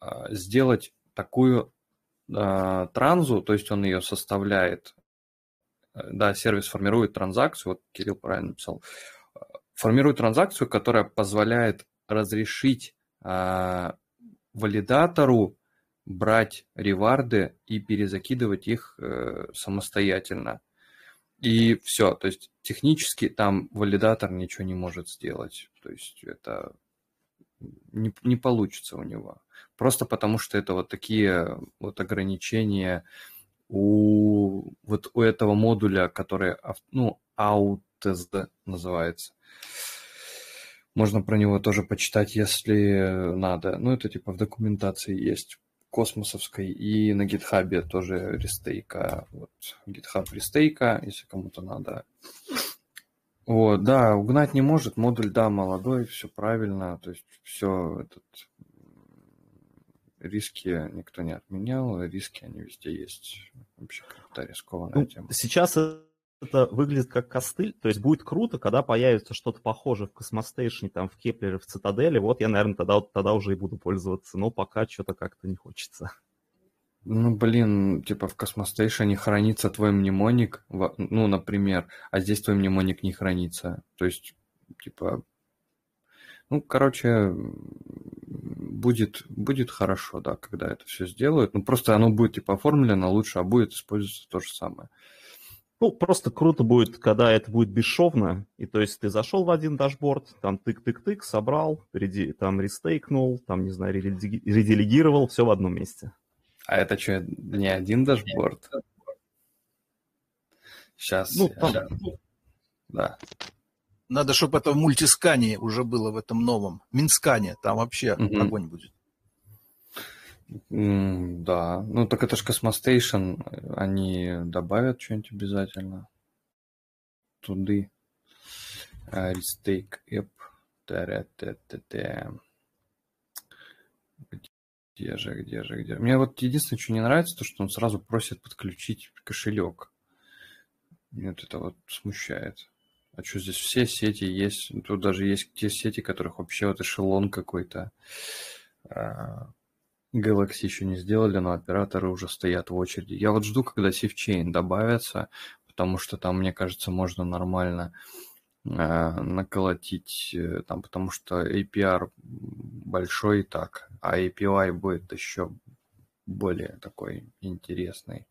э, сделать такую э, транзу, то есть он ее составляет, э, да, сервис формирует транзакцию, вот Кирилл правильно написал, формирует транзакцию, которая позволяет разрешить а, валидатору брать реварды и перезакидывать их э, самостоятельно. И все, то есть технически там валидатор ничего не может сделать. То есть это не, не получится у него. Просто потому что это вот такие вот ограничения у вот у этого модуля, который ну, AUTSD называется. Можно про него тоже почитать, если надо. Ну, это типа в документации есть космосовской и на гитхабе тоже рестейка. Вот, GitHub restake а, если кому-то надо. Вот, да, угнать не может, модуль, да, молодой, все правильно, то есть все этот риски никто не отменял, риски они везде есть. Вообще как-то рискованная ну, тема. Сейчас это выглядит как костыль, то есть будет круто, когда появится что-то похожее в Cosmostation е, там, в Keplr е, в Цитадели, вот я, наверное, тогда, тогда уже и буду пользоваться, но пока что-то как-то не хочется. Ну, блин, типа в Cosmostation е хранится твой mnemonic, ну, например, а здесь твой mnemonic не хранится. То есть, типа, ну, короче, будет, будет хорошо, да, когда это все сделают. Ну, просто оно будет типа оформлено лучше, а будет использоваться то же самое. Ну, просто круто будет, когда это будет бесшовно, и то есть ты зашел в один дашборд, там тык-тык-тык, собрал, реди, там restake нул, там, не знаю, ределегировал, все в одном месте. А это что, не один дашборд? Сейчас. Ну, там... я... Да. Надо, чтобы это в мультискане уже было в этом новом. Mintscan е, там вообще угу. огонь будет. Да, ну так это же Cosmostation, они добавят что-нибудь обязательно. Туды. Restake app. Где же, где же, где? Мне вот единственное, что не нравится, то, что он сразу просит подключить кошелек. Меня вот это вот смущает. А что здесь все сети есть? Тут даже есть те сети, которых вообще вот эшелон какой-то. Galaxy еще не сделали, но операторы уже стоят в очереди. Я вот жду, когда SafeChain добавится, потому что там, мне кажется, можно нормально э, наколотить, э, там, потому что APR большой и так, а API будет еще более такой интересный.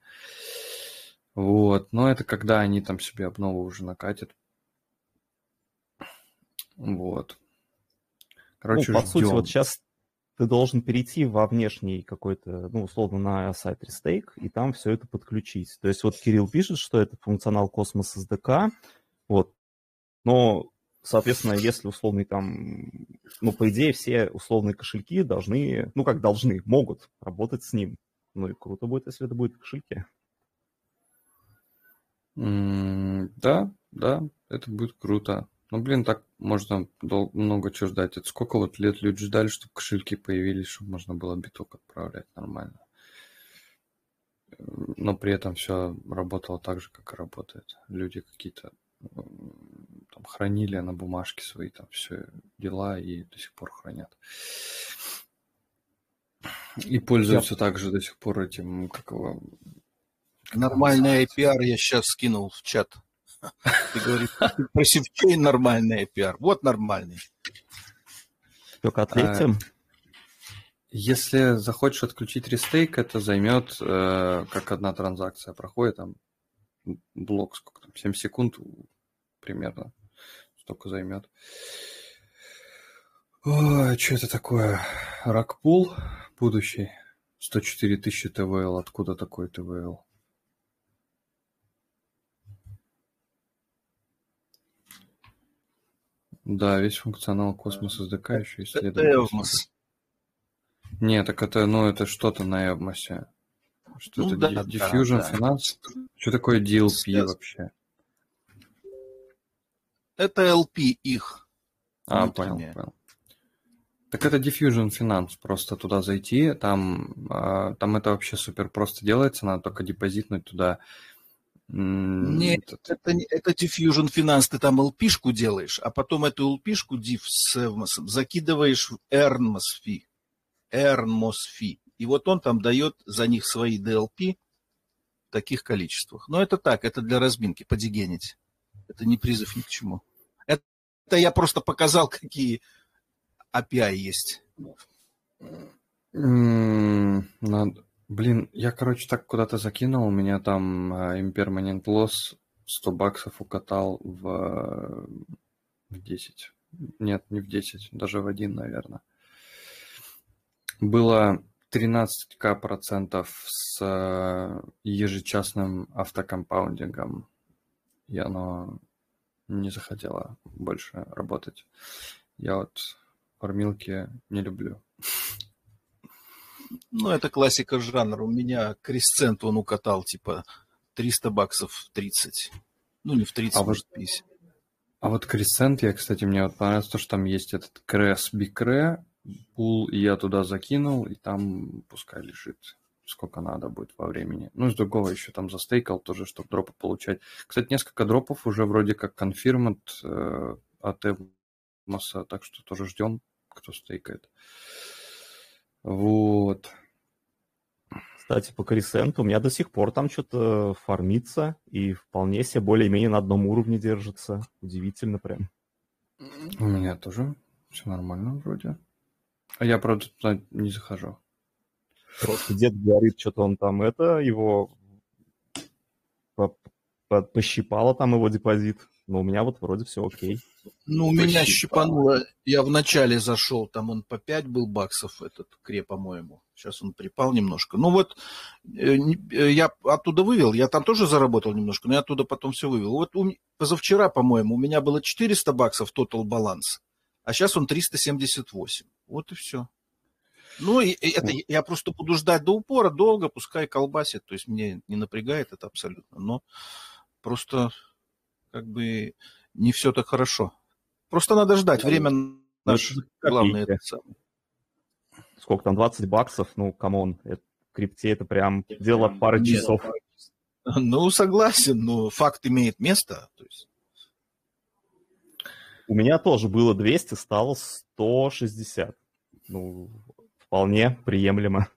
Вот, но это когда они там себе обнову уже накатят. Вот. Короче, ну, по ждем. сути, вот сейчас ты должен перейти во внешний какой-то, ну, условно, на сайт Restake, и там все это подключить. То есть вот Кирилл пишет, что это функционал Cosmos SDK, вот, но, соответственно, если условный там, ну, по идее, все условные кошельки должны, ну, как должны, могут работать с ним. Ну и круто будет, если это будет в кошельке. Mm, да, да, это будет круто. Ну, блин, так можно дол- много чего ждать. Это сколько вот лет люди ждали, чтобы кошельки появились, чтобы можно было биток отправлять нормально. Но при этом все работало так же, как и работает. Люди какие-то там хранили на бумажке свои там все дела и до сих пор хранят. И пользуются я... также до сих пор этим, как его... Нормальный APR я сейчас скинул в чат. <laughs> Ты говоришь, про севчейн нормальный APR. Вот нормальный. Только ответим. А, если захочешь отключить рестейк, это займет, э, как одна транзакция проходит, там блок, сколько там, 7 секунд примерно, столько займет. Ой, что это такое? Rug pull будущий. 104 тысячи TVL. Откуда такой TVL? Да, весь функционал Cosmos SDK еще исследует. Нет, так это, ну, это что-то на Evmos е. Что ну, это? Да, Diffusion да, Finance? Да. Что такое DLP Сейчас. вообще? Это LP их. А, понял, понял. Так это Diffusion Finance, просто туда зайти, там, а, там это вообще супер просто делается, надо только депозитнуть туда нет, это, это Diffusion Finance, ты там LP-шку делаешь, а потом эту LP-шку diff с Evmos закидываешь в Earnmos fee. Earnmos fee. И вот он там дает за них свои DLP в таких количествах. Но это так, это для разминки, подигенить. Это не призыв ни к чему. Это, это я просто показал, какие API есть. Надо, Блин, я, короче, так куда-то закинул, у меня там Impermanent Loss 100 баксов укатал в, в 10. Нет, не в 10, даже в 1, наверное. Было 13к процентов с э, ежечасным автокомпаундингом, и оно не захотело больше работать. Я вот фармилки не люблю. <laughs> Ну, это классика жанра. У меня кресцент он укатал, типа, 300 баксов в 30. Ну, не в 30, а может, 50. А вот кресцент, я, кстати, мне вот понравилось то, что там есть этот крес бикре, пул, и я туда закинул, и там пускай лежит сколько надо будет во времени. Ну, с другого еще там застейкал тоже, чтобы дропы получать. Кстати, несколько дропов уже вроде как конфирмент э, от Эвмоса, так что тоже ждем, кто стейкает. Вот. Кстати, по Крисенту у меня до сих пор там что-то фармится и вполне себе более-менее на одном уровне держится. Удивительно прям. У меня тоже все нормально вроде. А я, правда, туда не захожу. Просто дед говорит, что-то он там это, его пощипало там его депозит. Но у меня вот вроде все окей. Ну, у меня щипануло. Я вначале зашел, там он по 5 был баксов, этот кре, по-моему. Сейчас он припал немножко. Ну вот, э, э, я оттуда вывел, я там тоже заработал немножко, но я оттуда потом все вывел. Вот у, позавчера, по-моему, у меня было 400 баксов тотал баланс, а сейчас он 378. Вот и все. Ну, и, и это я просто буду ждать до упора, долго, пускай колбасит, то есть мне не напрягает это абсолютно, но просто как бы не все так хорошо. Просто надо ждать, время ну, наше главное. Это самое. Сколько там, 20 баксов? Ну, come on, это, в крипте это прям дело пары часов. <laughs> Ну, согласен, но факт имеет место. То есть... У меня тоже было 200, стало 160. Ну, вполне приемлемо.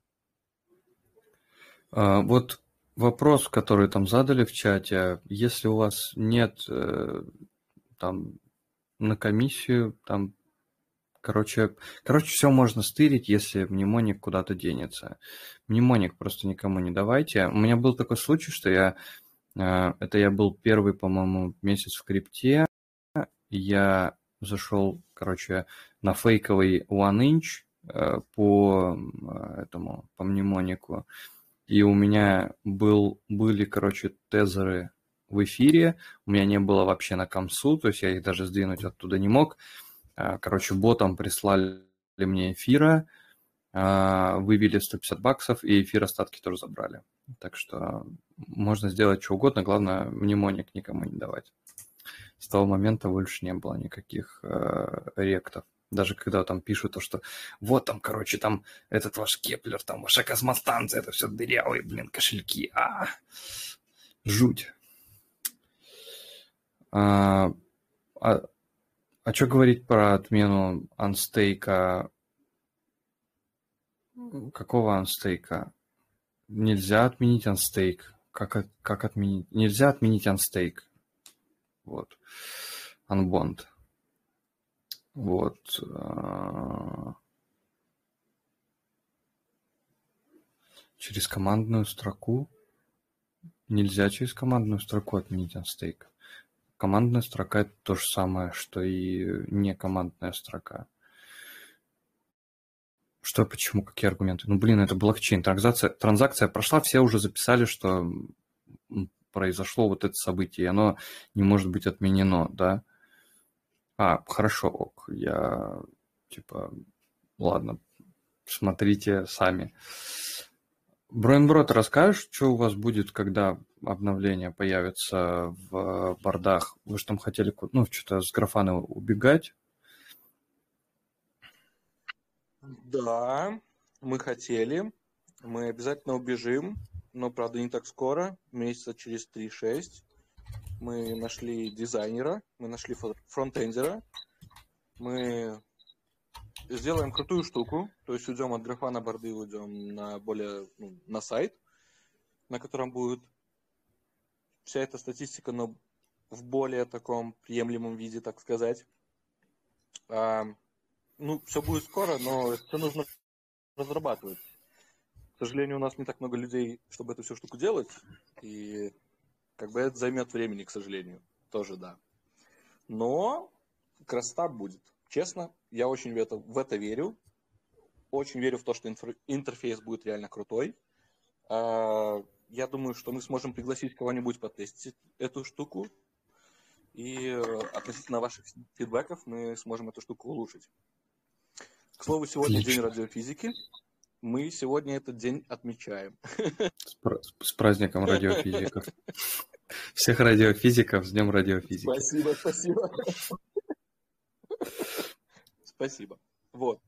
А, вот вопрос, который там задали в чате. Если у вас нет э, там на комиссию, там, короче, короче, все можно стырить, если мнемоник куда-то денется. Мнемоник просто никому не давайте. У меня был такой случай, что я, э, это я был первый, по-моему, месяц в крипте, я зашел, короче, на фейковый One Inch э, по этому, по мнемонику, и у меня был, были, короче, тезеры в эфире, у меня не было вообще на комсу, то есть я их даже сдвинуть оттуда не мог. А, короче, ботом прислали мне эфира, а, вывели 150 баксов, и эфир остатки тоже забрали. Так что можно сделать что угодно, главное, mnemonic никому не давать. С того момента больше не было никаких э, rekt ов. Даже когда там пишут то, что вот там, короче, там этот ваш Keplr, там ваша космостанция, это все дырявые, блин, кошельки. А, жуть. А, а, а что говорить про отмену анстейка? Какого анстейка? Нельзя отменить анстейк. Как, как отменить? Нельзя отменить анстейк. Вот. Анбонд. Вот. А, через командную строку. Нельзя через командную строку отменить анстейк. Командная строка это то же самое, что и не командная строка. Что, почему, какие аргументы? Ну, блин, это блокчейн. Транзакция, транзакция прошла, все уже записали, что произошло вот это событие, и оно не может быть отменено, да? А, хорошо, ок, я, типа, ладно, смотрите сами. Броенброд, расскажешь, что у вас будет, когда обновление появится в бордах? Вы же там хотели, ну, что-то с графана убегать? Да, мы хотели. Мы обязательно убежим, но, правда, не так скоро, месяца через 3-6 мы нашли дизайнера, мы нашли фронтендера, мы сделаем крутую штуку, то есть уйдем от графа на борды, уйдем на более ну, на сайт, на котором будет вся эта статистика, но в более таком приемлемом виде, так сказать. А, ну, все будет скоро, но все нужно разрабатывать. К сожалению, у нас не так много людей, чтобы эту всю штуку делать, и как бы это займет времени, к сожалению. Тоже да. Но красота будет. Честно, я очень в это, в это верю. Очень верю в то, что интерфейс будет реально крутой. Я думаю, что мы сможем пригласить кого-нибудь потестить эту штуку. И э, относительно ваших фидбэков мы сможем эту штуку улучшить. К слову, сегодня Отлично. день радиофизики. Мы сегодня этот день отмечаем. С, с праздником радиофизиков. <laughs> Всех радиофизиков с Днем радиофизики. Спасибо, спасибо. <laughs> Спасибо. Вот.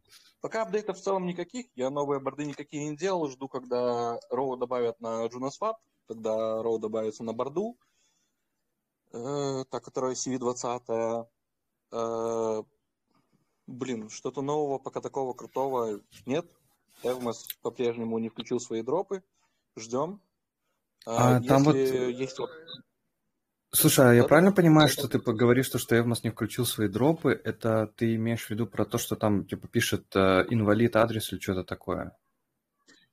Пока апдейтов в целом никаких, я новые борды никакие не делал, жду, когда Роу добавят на JunoSwap, тогда Роу добавится на борду, э, та, которая CV20. Э, блин, что-то нового, пока такого крутого нет. Эвмос по-прежнему не включил свои дропы. Ждем. А, а там вот... есть... Слушай, а я правильно понимаю, что ты говоришь, что, что Эвмос не включил свои дропы? Это ты имеешь в виду про то, что там типа пишет э, инвалид адрес или что-то такое?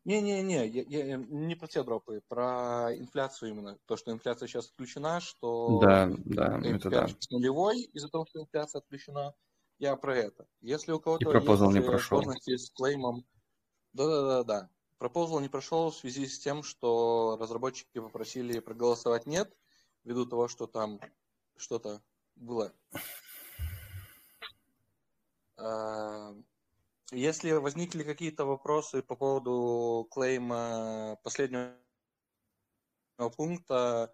Не-не-не, я, я, не про те дропы, про инфляцию именно. То, что инфляция сейчас отключена, что да, да, это да. нулевой из-за того, что инфляция отключена. Я про это. Если у кого-то есть не прошел. с клеймом... Да-да-да-да. Пропозал не прошел в связи с тем, что разработчики попросили проголосовать «нет», ввиду того, что там что-то было. А, если возникли какие-то вопросы по поводу клейма последнего пункта,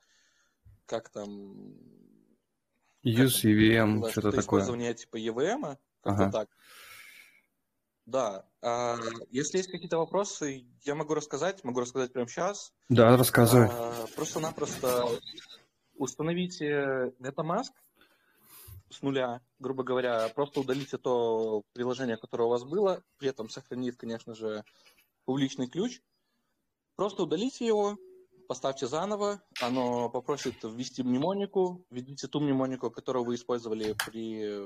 как там... Use EVM, что-то такое. Использование типа EVM, как-то ага. так. Да. А, если есть какие-то вопросы, я могу рассказать, могу рассказать прямо сейчас. Да, рассказывай. А, просто-напросто установите MetaMask с нуля, грубо говоря, просто удалите то приложение, которое у вас было, при этом сохранив, конечно же, публичный ключ. Просто удалите его, поставьте заново, оно попросит ввести мнемонику, введите ту мнемонику, которую вы использовали при...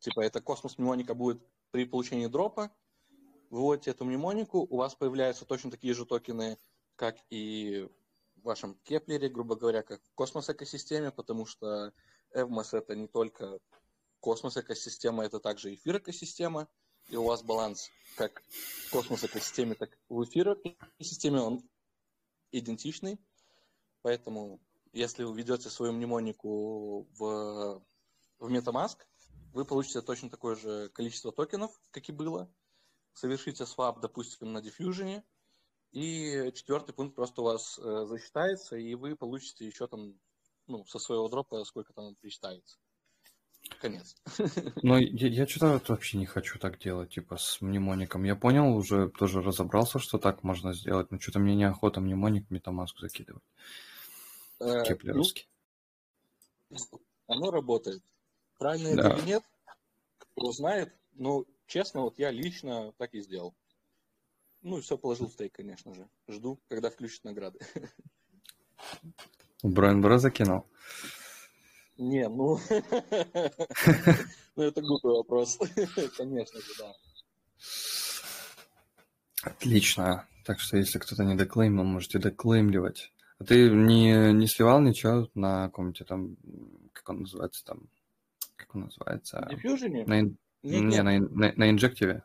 Типа это космос мнемоника будет при получении дропа. Выводите эту мнемонику, у вас появляются точно такие же токены, как и вашем Keplr е, грубо говоря, как Cosmos-экосистеме, потому что Evmos это не только Cosmos-экосистема, это также эфир-экосистема, и у вас баланс как в космос-экосистеме, так и в эфир-экосистеме, он идентичный. Поэтому, если вы введете свою мнемонику в, в MetaMask, вы получите точно такое же количество токенов, как и было. Совершите свап, допустим, на Diffusion, и четвертый пункт просто у вас э, засчитается, и вы получите еще там, ну, со своего дропа, сколько там причитается. Конец. <laughs> Но я, я что-то вообще не хочу так делать, типа с мнемоником. Я понял, уже тоже разобрался, что так можно сделать, но что-то мне неохота мнемоник метамаск закидывать. Э, Кеплеровский. Ну, оно работает. Правильно да. это или нет, кто знает, но честно, вот я лично так и сделал. Ну и все положил в стейк, конечно же. Жду, когда включат награды. Брайан Бро закинул? Не, ну... <laughs> Ну это глупый вопрос. <laughs> Конечно же, да. Отлично. Так что если кто-то не доклеймил, можете доклеймливать. А ты не, не сливал ничего на каком-то там, как он называется там, как он называется? Diffusion? На, нет, не, нет. на, на, на инжективе?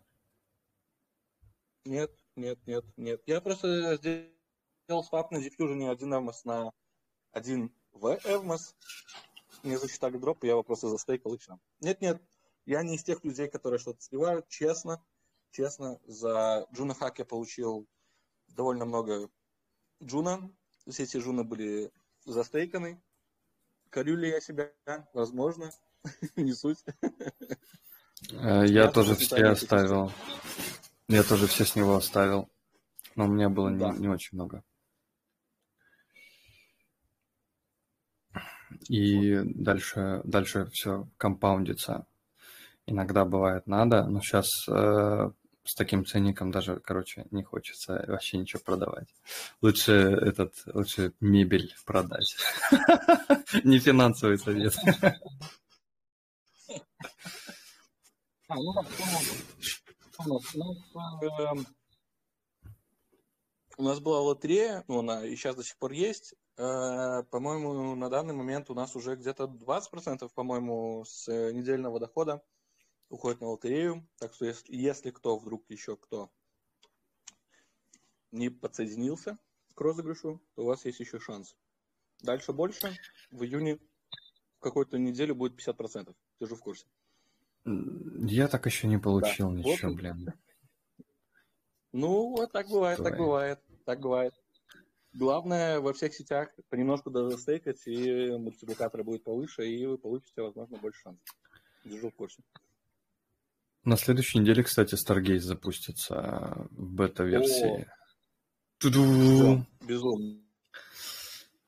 Нет, нет, нет, нет. Я просто сделал свап на Diffusion один Evmos на один в Evmos. Мне засчитали дроп, и я его просто застейкал и все. Нет, нет, я не из тех людей, которые что-то сливают. Честно, честно, за Juno Hack я получил довольно много Juno. Все эти Джуны были застейканы. Корю ли я себя? Возможно. <laughs> не суть. Э, я тоже все оставил. Я тоже все с него оставил. Но у меня было да. не, не очень много. И дальше, дальше все компаундится. Иногда бывает надо, но сейчас э, с таким ценником даже, короче, не хочется вообще ничего продавать. Лучше этот, лучше мебель продать. <laughs> Не финансовый совет. <laughs> А, ну, у нас, эм, у нас была лотерея, ну, она и сейчас до сих пор есть. Э, по-моему, на данный момент у нас уже где-то 20%, по-моему, с недельного дохода уходит на лотерею. Так что если, если кто вдруг еще кто не подсоединился к розыгрышу, то у вас есть еще шанс. Дальше больше. В июне в какую-то неделю будет 50%. Ты же в курсе. Я так еще не получил да. ничего, вот. блин. Ну, вот так бывает, Стой. так бывает, так бывает. Главное во всех сетях понемножку дозастейкать, и мультипликатор будет повыше, и вы получите, возможно, больше шансов. Держу в курсе. На следующей неделе, кстати, Stargaze запустится в бета-версии. Безумно. Безумно.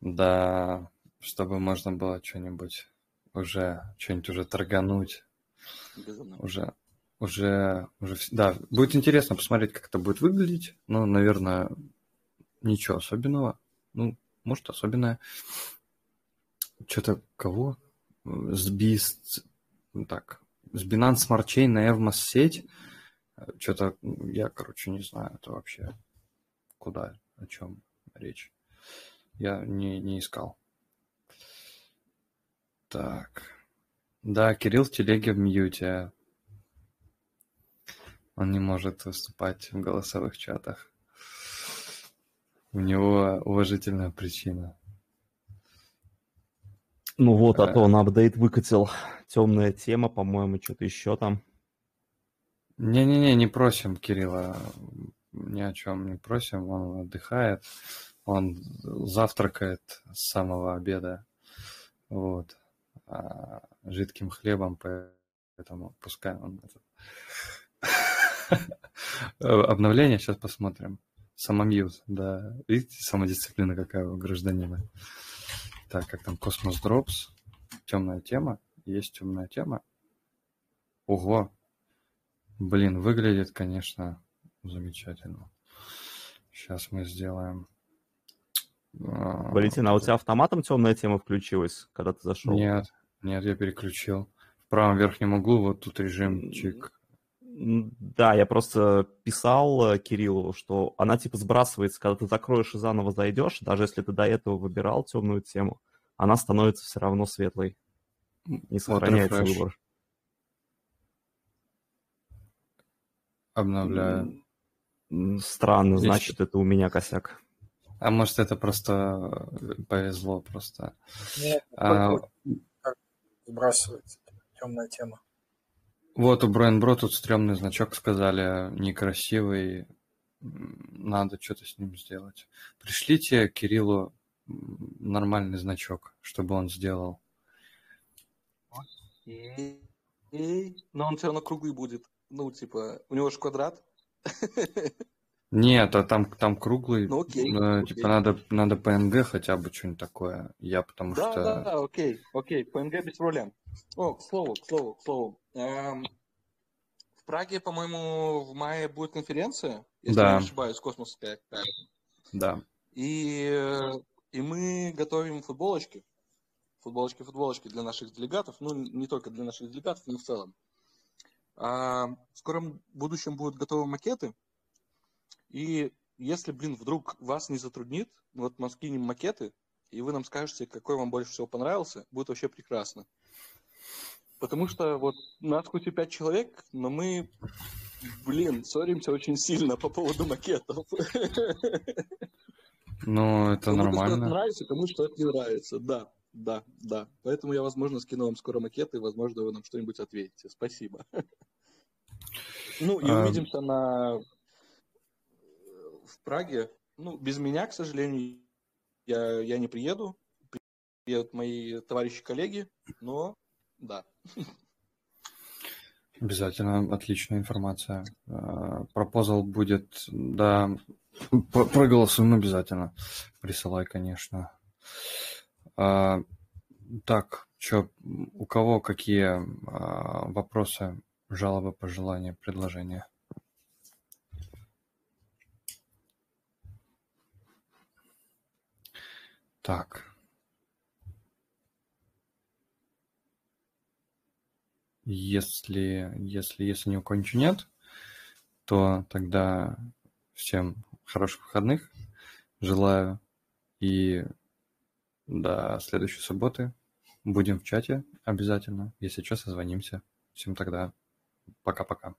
Да, чтобы можно было что-нибудь уже, что-нибудь уже торгануть. Уже, уже, уже, да, будет интересно посмотреть, как это будет выглядеть. Ну, наверное, ничего особенного. Ну, может, особенное. Что-то кого? С Бист... Так, с Binance Smart Chain на Evmos сеть. Что-то я, короче, не знаю, это вообще куда, о чем речь. Я не, не искал. Так. Да, Кирилл в телеге в мьюте. Он не может выступать в голосовых чатах. У него уважительная причина. Ну вот, а то он апдейт выкатил. Темная тема, по-моему, что-то еще там. Не-не-не, не просим Кирилла ни о чем не просим. Он отдыхает, он завтракает с самого обеда. Вот. А, жидким хлебом, поэтому пускай он <laughs> Обновление, сейчас посмотрим. Самомьют, да. Видите, самодисциплина какая у гражданина. Так, как там Cosmos Drops. Темная тема. Есть темная тема. Ого. Блин, выглядит, конечно, замечательно. Сейчас мы сделаем. А, Валентин, а у тебя автоматом темная тема включилась, когда ты зашел? Нет, нет, я переключил. В правом верхнем углу вот тут режимчик. Да, я просто писал э, Кириллу, что она типа сбрасывается, когда ты закроешь и заново зайдешь, даже если ты до этого выбирал темную тему, она становится все равно светлой. Не сохраняется вот выбор. Обновляю. Странно, Здесь... значит, это у меня косяк. А может, это просто э, повезло просто. Нет, а... как сбрасывается темная тема. Вот у Брайан тут стрёмный значок сказали, некрасивый, надо что-то с ним сделать. Пришлите Кириллу нормальный значок, чтобы он сделал. Окей. Но он все равно круглый будет. Ну, типа, у него же квадрат. <laughs> Нет, а там, там круглый. Ну, окей, э, Типа надо, надо PNG хотя бы что-нибудь такое. Я потому да, что... Да, да, окей, окей, PNG без проблем. О, к слову, к слову, к слову. Эм, в Праге, по-моему, в мае будет конференция, если да. я не ошибаюсь, космосская. Да. И, и мы готовим футболочки. Футболочки, футболочки для наших делегатов. Ну, не только для наших делегатов, но в целом. А, в скором будущем будут готовы макеты и если, блин, вдруг вас не затруднит, вот мы скинем макеты, и вы нам скажете, какой вам больше всего понравился, будет вообще прекрасно. Потому что вот нас хоть и пять человек, но мы, блин, ссоримся очень сильно по поводу макетов. Ну, это кому нормально. Кому нравится, кому что-то не нравится, да. Да, да. Поэтому я, возможно, скину вам скоро макеты, и, возможно, вы нам что-нибудь ответите. Спасибо. Ну, и а, увидимся на Праге, ну, без меня, к сожалению, я, я не приеду. Приедут мои товарищи-коллеги, но да. Обязательно, отличная информация. А, пропозал будет, да, проголосуем обязательно. Присылай, конечно. А, так, что, у кого какие а, вопросы, жалобы, пожелания, предложения? Так. Если, если, если ни у кого ничего нет, то тогда всем хороших выходных. Желаю. И до следующей субботы будем в чате обязательно. Если что, созвонимся. Всем тогда пока-пока.